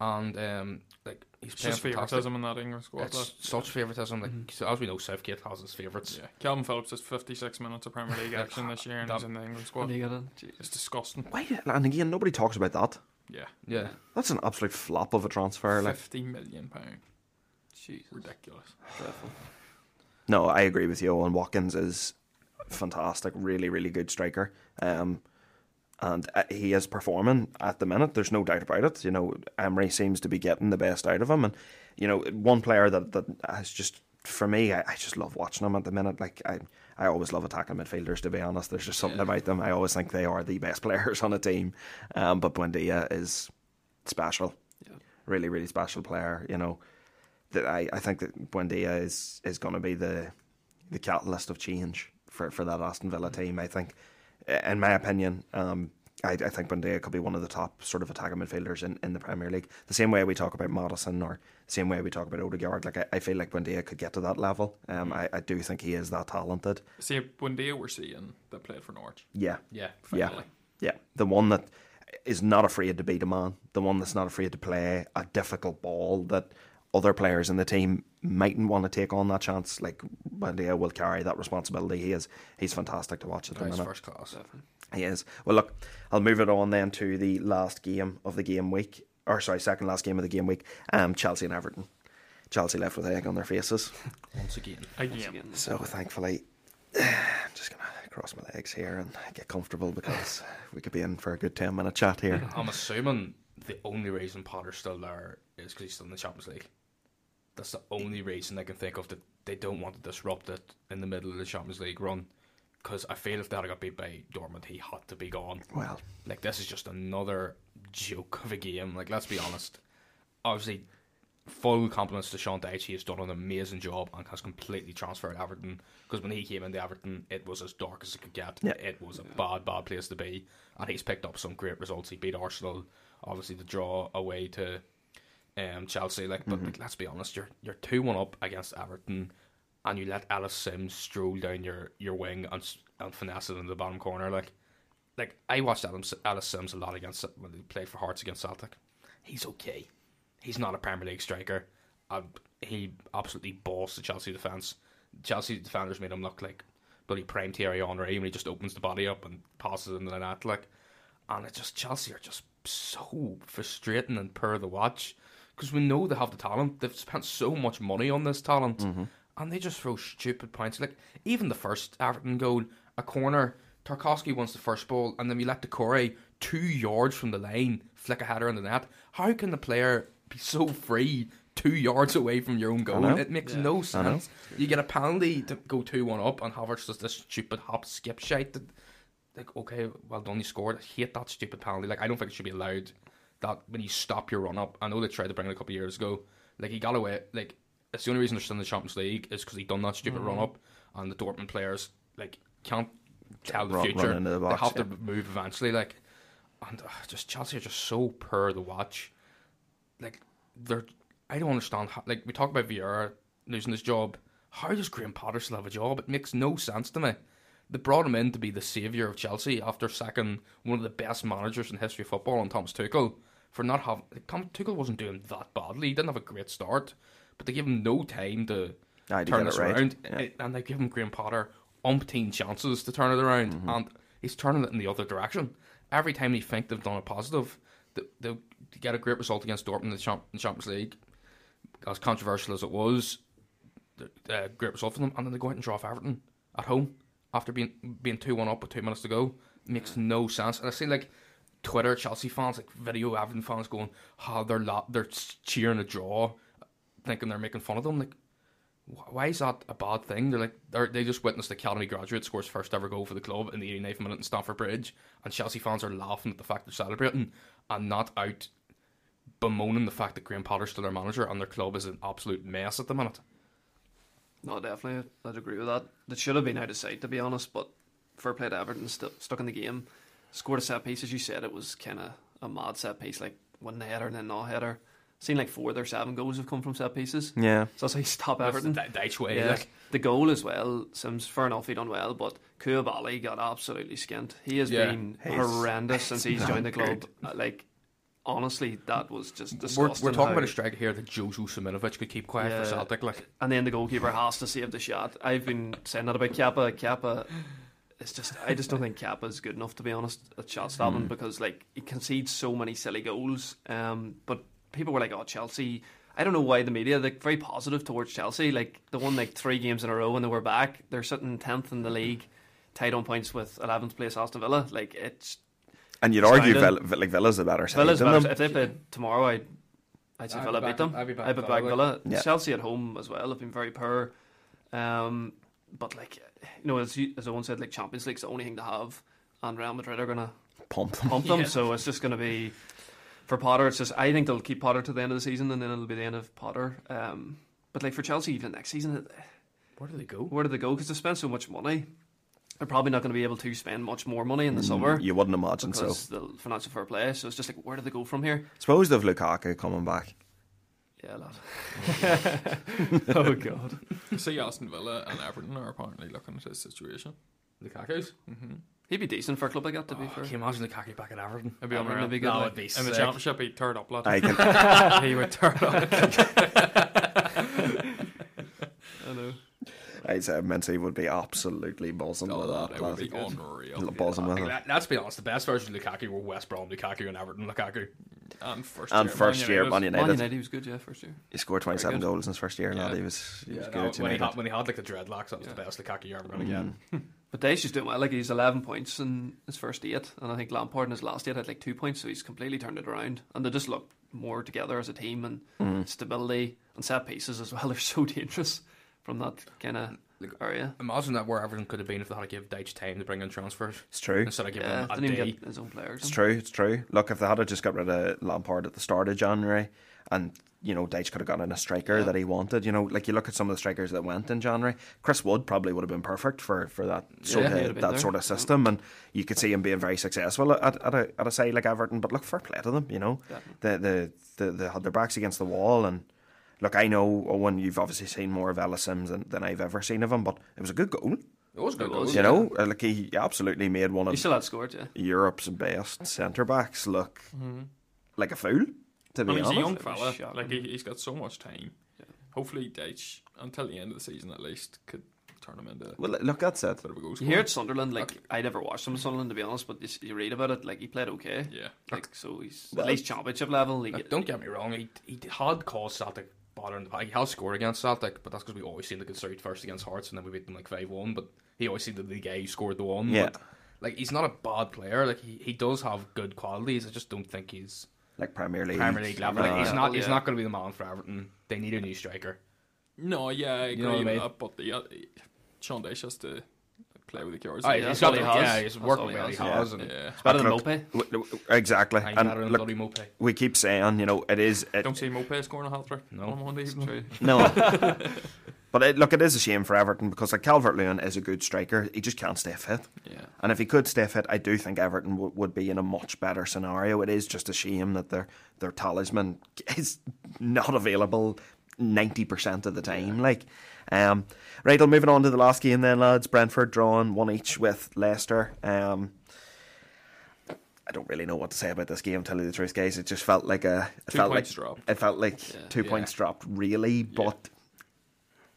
And um, like he's It's just fantastic. favouritism in that England squad. It's such favouritism. Like so as we know, Southgate has his favourites. Yeah, Kalvin Phillips has 56 minutes of Premier League action this year and That- he's in the England squad. you get in. It's disgusting. Why? And again, nobody talks about that. Yeah, Yeah, That's an absolute flop of a transfer. Like, 50 million pound. Jesus, Ridiculous. dreadful. no, I agree with you. And Watkins is fantastic, really, really good striker. Um, and uh, he is performing at the minute. There's no doubt about it. You know, Emery seems to be getting the best out of him, and you know, one player that that has just for me, I, I just love watching him at the minute. Like I, I always love attacking midfielders. To be honest, there's just something Yeah. about them. I always think they are the best players on a team. Um, but Buendia is special. Yeah. Really, really special player. You know, that I, I think that Buendia is is going to be the the catalyst of change for, for that Aston Villa team. I think, in my opinion, um, I, I think Buendia could be one of the top sort of attacking midfielders in, in the Premier League. The same way we talk about Maddison or the same way we talk about Odegaard. Like I, I feel like Buendia could get to that level. Um, I, I do think he is that talented. See, Buendia we're seeing that played for Norwich. Yeah, yeah, yeah, yeah. The one that is not afraid to beat a man. The one that's not afraid to play a difficult ball that other players in the team mightn't want to take on that chance. Like Buendia will carry that responsibility. He is he's fantastic to watch at the He's minute. first class. Definitely. He is. Well, look, I'll move it on then to the last game of the game week, or sorry, second last game of the game week. Um, Chelsea and Everton. Chelsea left with egg on their faces. Once again, Once Again. again. So thankfully, I'm just gonna cross my legs here and get comfortable because we could be in for a good ten minute chat here. I'm assuming the only reason Potter's still there is because he's still in the Champions League. That's the only reason I can think of that they don't want to disrupt it in the middle of the Champions League run. Because I feel if they had got beat by Dortmund, he had to be gone. Well, Like this is just another joke of a game. Like let's be honest. Obviously, full compliments to Sean Dyche. He has done an amazing job and has completely transferred Everton. Because when he came into Everton, it was as dark as it could get. Yeah. It was a bad, bad place to be. And he's picked up some great results. He beat Arsenal. Obviously, the draw away to um, Chelsea. Like, but like, let's be honest, you're you're two one up against Everton, and you let Ellis Simms stroll down your, your wing and and finesse it in the bottom corner. Like, like I watched Adam, Ellis Simms a lot against when he played for Hearts against Celtic. He's okay. He's not a Premier League striker. And he absolutely bossed the Chelsea defence. Chelsea defenders made him look like bloody prime Thierry Henry when he just opens the body up and passes into the net. Like, and it's just Chelsea are just so frustrating and poor the watch because we know they have the talent. They've spent so much money on this talent, Mm-hmm. and they just throw stupid points. Like even the first Everton goal, a corner. Tarkowski wants the first ball, and then we let Doucouré two yards from the line flick a header in the net. How can the player be so free two yards away from your own goal? It makes Yeah. no sense. You get a penalty to go two one up, and Havertz does this stupid hop skip shite. That, like, okay, well done, you scored. I hate that stupid penalty. Like, I don't think it should be allowed. That when you stop your run up, I know they tried to bring it a couple of years ago. Like he got away. Like it's the only reason they're still in the Champions League is because he done that stupid Mm. run up, and the Dortmund players like can't tell the Run- future. run the box, they have yeah. to move eventually. Like, and uh, just Chelsea are just so poor to watch. Like they're, I don't understand. How, like we talk about Vieira losing his job. How does Graham Potter still have a job? It makes no sense to me. They brought him in to be the saviour of Chelsea after sacking one of the best managers in history of football, on Thomas Tuchel, for not having. Like, Tom Tuchel wasn't doing that badly. He didn't have a great start, but they gave him no time to turn this it right. around, Yeah. And they gave him Graham Potter umpteen chances to turn it around, Mm-hmm. and he's turning it in the other direction. Every time they think they've done a positive, they, they get a great result against Dortmund in the, Champ- Champions League. As controversial as it was, the- uh, great result for them, and then they go out and draw off Everton at home after being being two one up with two minutes to go. Makes no sense. And I see like Twitter Chelsea fans, like video Everton fans, going, "How they're la- they're cheering a draw, thinking they're making fun of them." Like, wh- why is that a bad thing? They're like they're, they just witnessed the academy graduate scores first ever goal for the club in the 89th minute in Stamford Bridge, and Chelsea fans are laughing at the fact they're celebrating and not out bemoaning the fact that Graham Potter's still their manager and their club is an absolute mess at the minute. No, definitely. I'd agree with that. It should have been out of sight, to be honest, but fair play to Everton, st- stuck in the game. Scored a set piece, as you said, it was kind of a mad set piece, like one header and then no header. Seen like four of their seven goals have come from set pieces. Yeah. So that's how you stop Everton. That's the Dyche way. Yeah, Like, the goal as well. Simms, fair enough, he done well, but Koulibaly got absolutely skint. He has Yeah. been He's- horrendous since he's joined the club. good. Uh, Like, honestly, that was just we're, disgusting. we're talking how- about a striker here that Jozo Simunovic could keep quiet Yeah. for Celtic. Like, and then the goalkeeper has to save the shot. I've been saying that about Kepa. Kepa, it's just I just don't think Kepa is good enough to be honest at shot stopping Mm. because like he concedes so many silly goals. Um, but people were like, "Oh, Chelsea." I don't know why the media they're very positive towards Chelsea. Like they won like three games in a row and they were back. They're sitting tenth in the league, tied on points with eleventh place Aston Villa. Like it's And you'd argue Astounding. Villa, like Villa's the better side Villa's than better. them. If they played tomorrow, I'd, I'd say I'd Villa be beat them. I'd be back I'd be Villa, back Villa. Yeah. Chelsea at home as well have been very poor. Um, but like you know, as you, as I once said, like Champions League's the only thing to have, and Real Madrid are gonna Pump them. pump them. Yeah. So it's just gonna be for Potter. It's just I think they'll keep Potter to the end of the season, and then it'll be the end of Potter. Um, but like for Chelsea, even next season, where do they go? where do they go? Because they spend so much money. They're probably not going to be able to spend much more money in the summer Mm, You wouldn't imagine so. because the financial fair play. So it's just like, where do they go from here? Suppose they've Lukaku coming back. Yeah, lad. oh god. See, Aston Villa and Everton are apparently looking at his situation. Lukaku's? Mm-hmm. He'd be decent for a club like that, to be Oh, fair. can you imagine Lukaku back at Everton? It'd be Everton unreal. would be good, That like. would be In the championship, he'd third up, lad. I can, he would turn up. I know. I'd Minty would be absolutely buzzing with that. It would be lad. unreal. buzzing with it. let- let's be honest, the best version of Lukaku were West Brom Lukaku and Everton Lukaku. And first And first Man year, United. Man Man United. Was good, yeah, first year. He scored 27 goals in his first year, lad. Yeah. He was, he was Yeah, good no, at when, he had, when he had like the dreadlocks, that was the best Lukaku you're ever going to Mm. get. But Dyche is doing well. Like he's eleven points in his first eight, and I think Lampard in his last eight had like two points, so he's completely turned it around. And they just look more together as a team and Mm. stability and set pieces as well. They're so dangerous from that kind of area. Imagine that where Everton could have been if they had to give Dyche time to bring in transfers It's true. instead of giving Yeah, him a didn't even day. get his own players. It's true. It's true. Look, if they had just got rid of Lampard at the start of January, and you know, Dyche could have gotten a striker Yeah. that he wanted. You know, like you look at some of the strikers that went in January. Chris Wood probably would have been perfect for for that sort Yeah, of that there. sort of system, and you could see him being very successful at, at a at a side like Everton. But look, fair play to them. You know, Definitely. the the the they had their backs against the wall and. Look, I know, Eoghan, you've obviously seen more of Ellis Simms than, than I've ever seen of him, but it was a good goal. It was a good. It was, goal. You know, Uh, like he absolutely made one He of still had scored, yeah. Europe's best centre backs look like a fool. To I be mean, he's a young fella. Like he, he's got so much time. Yeah. Hopefully, Dyche until the end of the season at least could turn him into Well, look, that's it. a bit of a goal You hear at Sunderland, like I never watched him at Sunderland to be honest, but you, s- you read about it, like he played okay. Yeah. Like so, he's Well, at least championship level. He, Like, don't get me wrong, he, he had caused Celtic bother in the He has scored against Celtic, but that's because we always seem to get started first against Hearts and then we beat them like 5 1. But he always seemed to be the guy who scored the one. Yeah. But, like, he's not a bad player. Like, he, he does have good qualities. I just don't think he's Like Premier League. Premier League level. Like, he's not, he's yeah. not going to be the man for Everton. They need a new striker. No, yeah, I agree You know what I mean? that, but the uh, Sean Dyche has to play with the cards. Oh, yeah, he's that's got all the, he has. yeah, he's working all he well. He has. has. Yeah. Yeah. it's better than Look, Maupay. w- w- Exactly. he's better And look, bloody Maupay. we keep saying, you know, it is. It, Don't see Maupay scoring a hat trick No. on Monday evening. True. No. but it, look, it is a shame for Everton because like Calvert Lewin is a good striker. He just can't stay fit. Yeah. And if he could stay fit, I do think Everton w- would be in a much better scenario. It is just a shame that their their talisman is not available ninety percent of the time. Like, um, right. Well, moving on to the last game then, lads. Brentford drawn one each with Leicester. Um, I don't really know what to say about this game. Tell you the truth, guys, it just felt like a. It Two felt points like dropped. it felt like Yeah. two Yeah. points dropped, really. But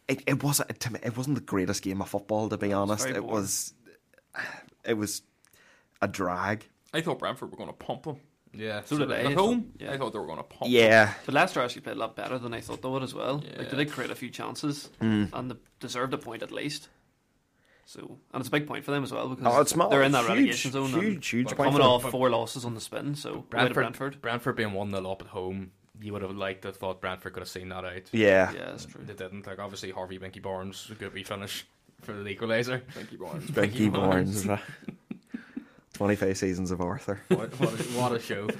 it, it wasn't to me. It wasn't the greatest game of football, to be honest. It was. It was a drag. I thought Brentford were going to pump them. Yeah. So did I. At home, Yeah. I thought they were going to pump Yeah, But Leicester actually played a lot better than I thought they would as well. Like they did create a few chances Mm. and they deserved a point at least. So and it's a big point for them as well because Oh, it's they're in that huge, relegation zone. and Huge, huge point. coming for them. off four losses on the spin, so away to Brentford, Brentford. Brentford being 1 0 up at home, you would have liked to have thought Brentford could have seen that out. Yeah, Yeah, that's true. They didn't. Like, obviously, Harvey Binky Barnes, a good wee finish for the equaliser. Pinky Barnes. Pinky Barnes. Twenty-five seasons of Arthur. what, what, a, what a show.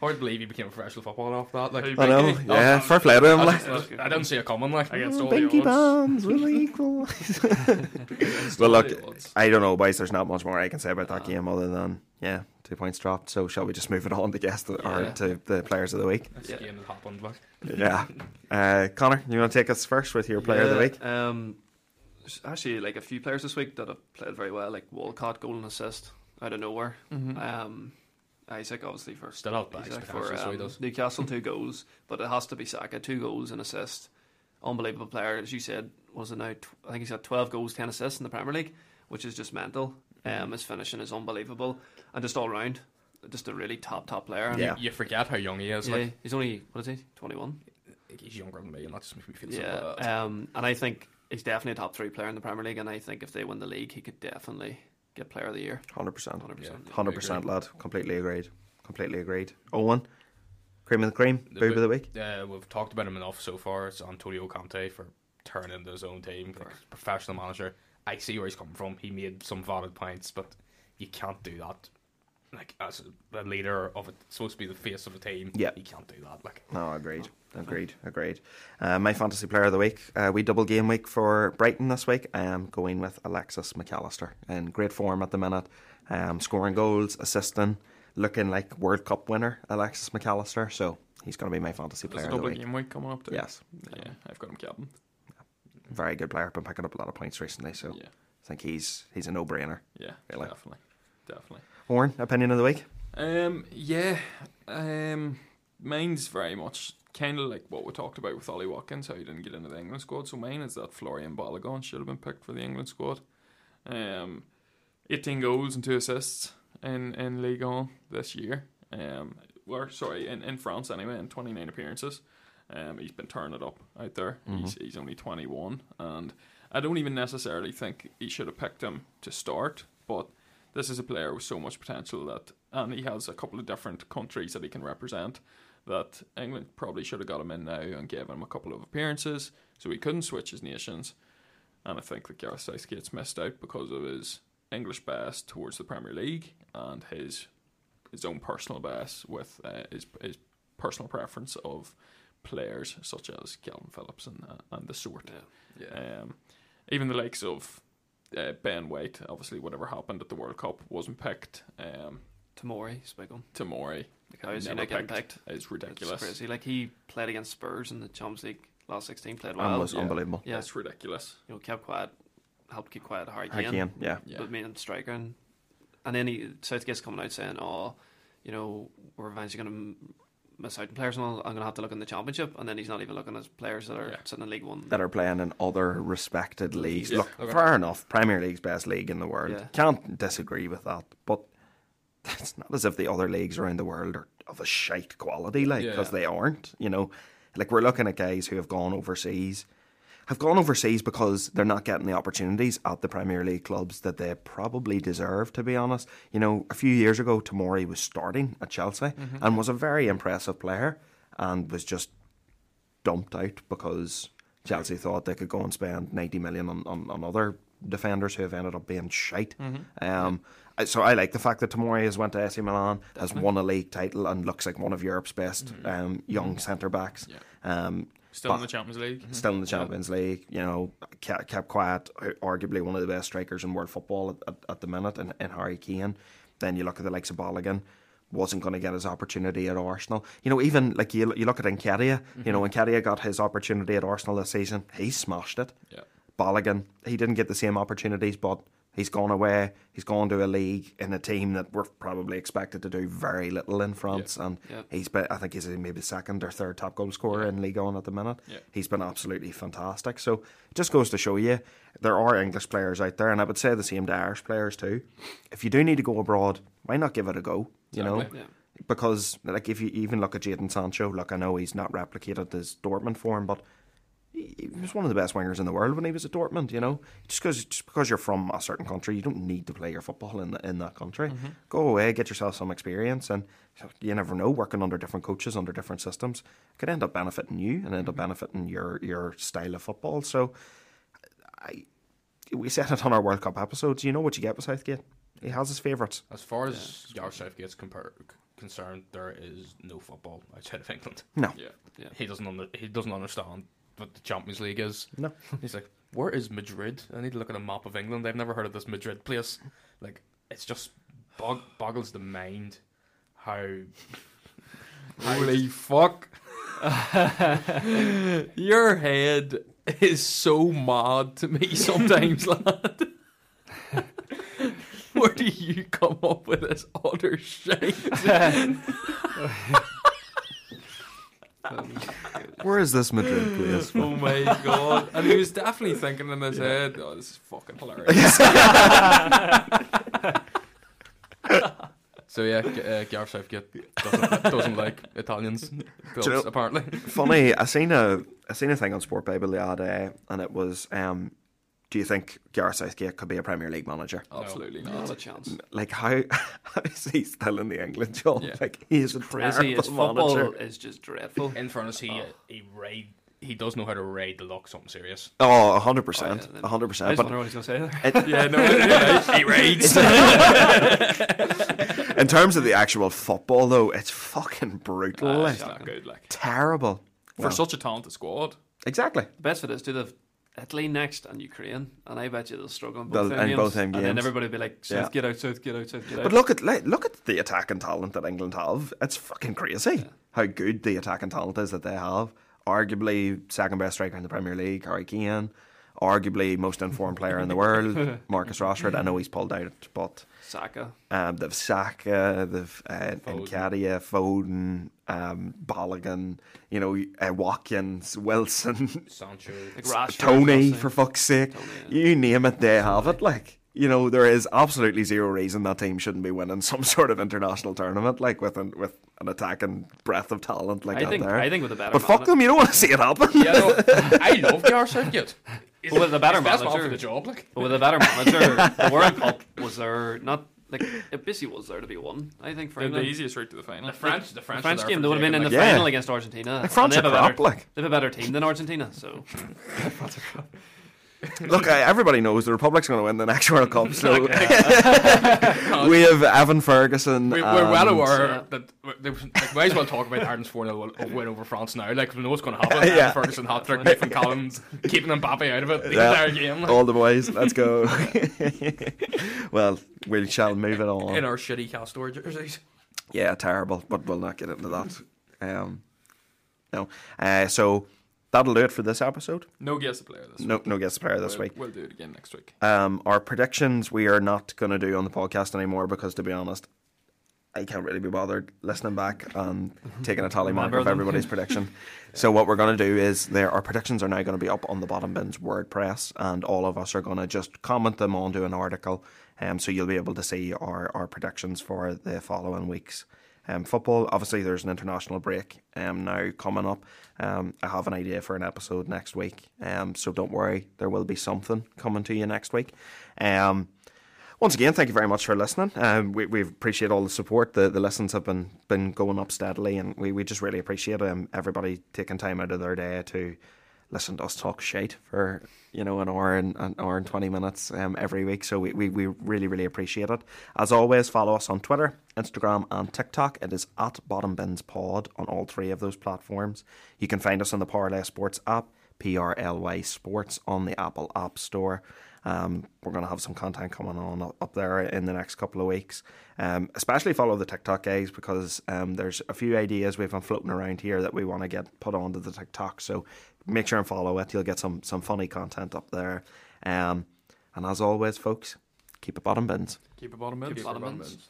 Hard to believe he became a professional footballer after that. Like, I know. Pinky. Yeah, Oh, fair play to him. I, Like. just- I didn't see it coming. Like, Against all the odds. Barnes will equal. Well, look. I don't know, boys. There's not much more I can say about that Uh, game other than yeah, two points dropped. So shall we just move it on to guess the, or to the players of the week? that's Yeah. the game that happened. Like, Yeah, uh, Conor, you want to take us first with your player of the week? Um, there's actually, like a few players this week that have played very well, like Walcott goal and assist out of nowhere. Mhm. Um, Isak obviously for still have bags Isaac potential, for um. Newcastle two goals, but it has to be Saka two goals and assist. Unbelievable player, as you said. Was it now? Tw- I think he's got twelve goals, ten assists in the Premier League, which is just mental. Um, his finishing is unbelievable, and just all round, just a really top top player. And Yeah. You forget how young he is. yeah, Like, he's only what is he? Twenty one. he's younger than me, and that just makes me feel so Yeah, bad. um, and I think he's definitely a top three player in the Premier League, and I think if they win the league, he could definitely get Player of the Year. Hundred percent, Hundred percent. Hundred percent, lad. Completely agreed. Completely agreed. Eoghan, cream of the cream, The boob of the week. Uh, we've talked about him enough so far. It's Antonio Conte for turning into his own team, like, professional manager. I see where he's coming from. He made some valid points, but you can't do that. Like as a leader of it, supposed to be the face of a team. Yeah. you can't do that. Like No, agreed. Agreed. Agreed. Uh, my fantasy player of the week. Uh, we double game week for Brighton this week. I am going with Alexis Mac Allister in great form at the minute. Um, scoring goals, assisting, looking like World Cup winner Alexis Mac Allister. So he's going to be my fantasy There's player a of the double week. game week coming up too. Yes, Yeah, I've got him captain. very good player. Been picking up a lot of points recently, so Yeah, I think he's he's a no brainer. yeah, Really? definitely, definitely. Oran, opinion of the week. Um, yeah, um, mine's very much kind of like what we talked about with Ollie Watkins, how he didn't get into the England squad. So mine is that Folarin Balogun should have been picked for the England squad. Um, 18 goals and two assists in in Ligue 1 this year. Um, or sorry, in, in France anyway, in 29 appearances. Um, he's been turning it up out there. He's he's only 21, and I don't even necessarily think he should have picked him to start, but this is a player with so much potential that, and he has a couple of different countries that he can represent. That England probably should have got him in now and gave him a couple of appearances, so he couldn't switch his nations. And I think that Gareth Southgate's missed out because of his English bias towards the Premier League and his his own personal bias with uh, his his personal preference of players such as Kalvin Phillips and uh, and the sort. Yeah. yeah, Um, even the likes of uh, Ben White, obviously, whatever happened at the World Cup wasn't picked. Um, Tomori, speak on. Tomori Like how is he never not picked. picked? is ridiculous. It's crazy. Like he played against Spurs in the Champions League last sixteen. Played and well. was yeah. unbelievable. yeah, It's ridiculous. you know, kept quiet, helped keep quiet Harry Harry Kane. Kane, yeah. Yeah. but main striker. And, and then he, Southgate's coming out saying, "Oh, you know, we're eventually going to miss out on players, and all, I'm going to have to look in the championship, and then he's not even looking at players that are Yeah. sitting in League One. that are playing in other respected leagues. Yeah, Look, okay. fair enough. Premier League's best league in the world. Yeah. Can't disagree with that. But it's not as if the other leagues around the world are of a shite quality, like Yeah. because they aren't. You know, like we're looking at guys who have gone overseas, have gone overseas because they're not getting the opportunities at the Premier League clubs that they probably deserve. To be honest, you know, a few years ago, Tomori was starting at Chelsea and was a very impressive player, and was just dumped out because Chelsea thought they could go and spend 90 million on, on, on other defenders who have ended up being shite. Um, So I like the fact that Tomori has went to AC Milan, has won a league title, and looks like one of Europe's best um, young centre backs. Yeah. Um, Still in the Champions League. still in the Champions League, you know, kept, kept quiet, arguably one of the best strikers in world football at, at, at the minute, and, in Harry Kane. Then you look at the likes of Balogun, wasn't going to get his opportunity at Arsenal. You know, even like you, you look at Nketiah, you know, Nketiah got his opportunity at Arsenal this season, he smashed it. Yeah. Balogun, he didn't get the same opportunities, but he's gone away. He's gone to a league in a team that we're probably expected to do very little in France, and Yeah. he's been, I think he's maybe second or third top goal scorer in League One at the minute. Yeah. He's been absolutely fantastic. So it just goes to show you there are English players out there, and I would say the same to Irish players too. If you do need to go abroad, why not give it a go? You know, Exactly. Yeah. because like if you even look at Jadon Sancho, look, I know he's not replicated his Dortmund form, but he he was one of the best wingers in the world when he was at Dortmund. You know, just because just because you're from a certain country, you don't need to play your football in the, in that country. Mm-hmm. Go away, get yourself some experience, and you never know. Working under different coaches, under different systems, could end up benefiting you and end up mm-hmm. benefiting your your style of football. So, I we said it on our World Cup episodes. You know what you get with Southgate. He has his favourites. As far as Gareth Southgate's compar- concerned, there is no football outside of England. No, Yeah. He doesn't under- he doesn't understand what the Champions League is. no. He's like, where is Madrid? I need to look at a map of England. I've never heard of this Madrid place. Like, it's just bog- boggles the mind how. Holy fuck. Your head is so mad to me sometimes, lad. Where do you come up with this utter shit? Where is this Madrid place? Oh my god. And he was definitely thinking in his head, oh, this is fucking hilarious. So yeah, G- uh, Gareth Southgate doesn't, doesn't like Italians clubs, know- apparently. Funny, I seen a I seen a thing on Sport Bible the other day, and it was, um, do you think Gareth Southgate could be a Premier League manager? Absolutely Not not. a chance. Like how, how is he still in the England job? Yeah. Like he is a Crazy. His football manager. is just dreadful. In fairness, he he raid he does know how to raid the luck something serious. Oh, hundred percent, Oh, yeah, hundred I percent. just But wonder what he's going to say there. it, Yeah, no, yeah, he raids. in terms of the actual football, though, it's fucking brutal. Uh, it's not good, like. terrible. For Well, such a talented squad. exactly. The best for this, do the Italy next and Ukraine, and I bet you they'll struggle in They'll- both them in games. both them And then everybody will be like, Yeah. Get out, South, get out, South, get out. But look at like, look at the attacking talent that England have. It's fucking crazy how good the attacking talent is that they have. Arguably second best striker in the Premier League, Harry Kane. Arguably most informed player in the world, Marcus Rashford. I know he's pulled out, but Saka. um, they've Saka, they've uh, Foden. Nketiah, Foden, um, Balogun, you know, uh, Watkins, Wilson, Sancho. Like Rashford, Toney, for fuck's sake. Toney, yeah. You name it, they have it. Like, you know, there is absolutely zero reason that team shouldn't be winning some sort of international tournament, like with an, with an attacking breadth of talent like I that think, there. I think with a better but fuck mana- them, you don't want to see it happen. Yeah, no, I love Gareth Southgate. He's But with a better he's the best man manager- for the job, like. But with a better manager, the World Cup was there not like it basically was there to be won. I think for The, the easiest route to the final. The French, the The French, French game, they would have been in the taking, Yeah. final against Argentina. Like, France and are they have a crap, better, like. they have a better team than Argentina. So Look, uh, everybody knows the Republic's going to win the next World Cup, so we have Evan Ferguson. We, we're well aware Yeah. that we like, might as well talk about Ireland's 4 0 win over France now. Like, we know what's going to happen. Yeah. yeah. Ferguson hat trick, Nathan Collins keeping Mbappe out of it the Yeah. entire game. All the boys, let's go. well, we shall move it on. in our shitty Castore jerseys. Yeah, terrible, but we'll not get into that. Um, no. Uh, so that'll do it for this episode. No guess player this No, week. no guest player this we'll, week. We'll do it again next week. Um, our predictions we are not going to do on the podcast anymore because, to be honest, I can't really be bothered listening back and taking a tally mark of everybody's prediction. So what we're going to do is there our predictions are now going to be up on the bottom bins WordPress, and all of us are going to just comment them onto an article, um, so you'll be able to see our, our predictions for the following weeks. Um, football, obviously, there's an international break um, now coming up. Um, I have an idea for an episode next week, um, so don't worry, there will be something coming to you next week. Um, once again, thank you very much for listening. Um, we, we appreciate all the support. The, the listens have been been going up steadily, and we, we just really appreciate um, everybody taking time out of their day to listen to us talk shite for you know an hour and an hour and twenty minutes um, every week. So we, we, we really really appreciate it. As always, follow us on Twitter, Instagram, and TikTok. It is at Bottom Bins Pod on all three of those platforms. You can find us on the Parlay Sports app, PRLY Sports on the Apple App Store. Um, we're going to have some content coming on up- up there in the next couple of weeks. Um, especially follow the TikTok guys because um, there's a few ideas we've been floating around here that we want to get put onto the TikTok. So make sure and follow it. You'll get some some funny content up there. Um, and as always, folks, keep it bottom bins. Keep it bottom bins. Keep it bottom Bottom bins. bins.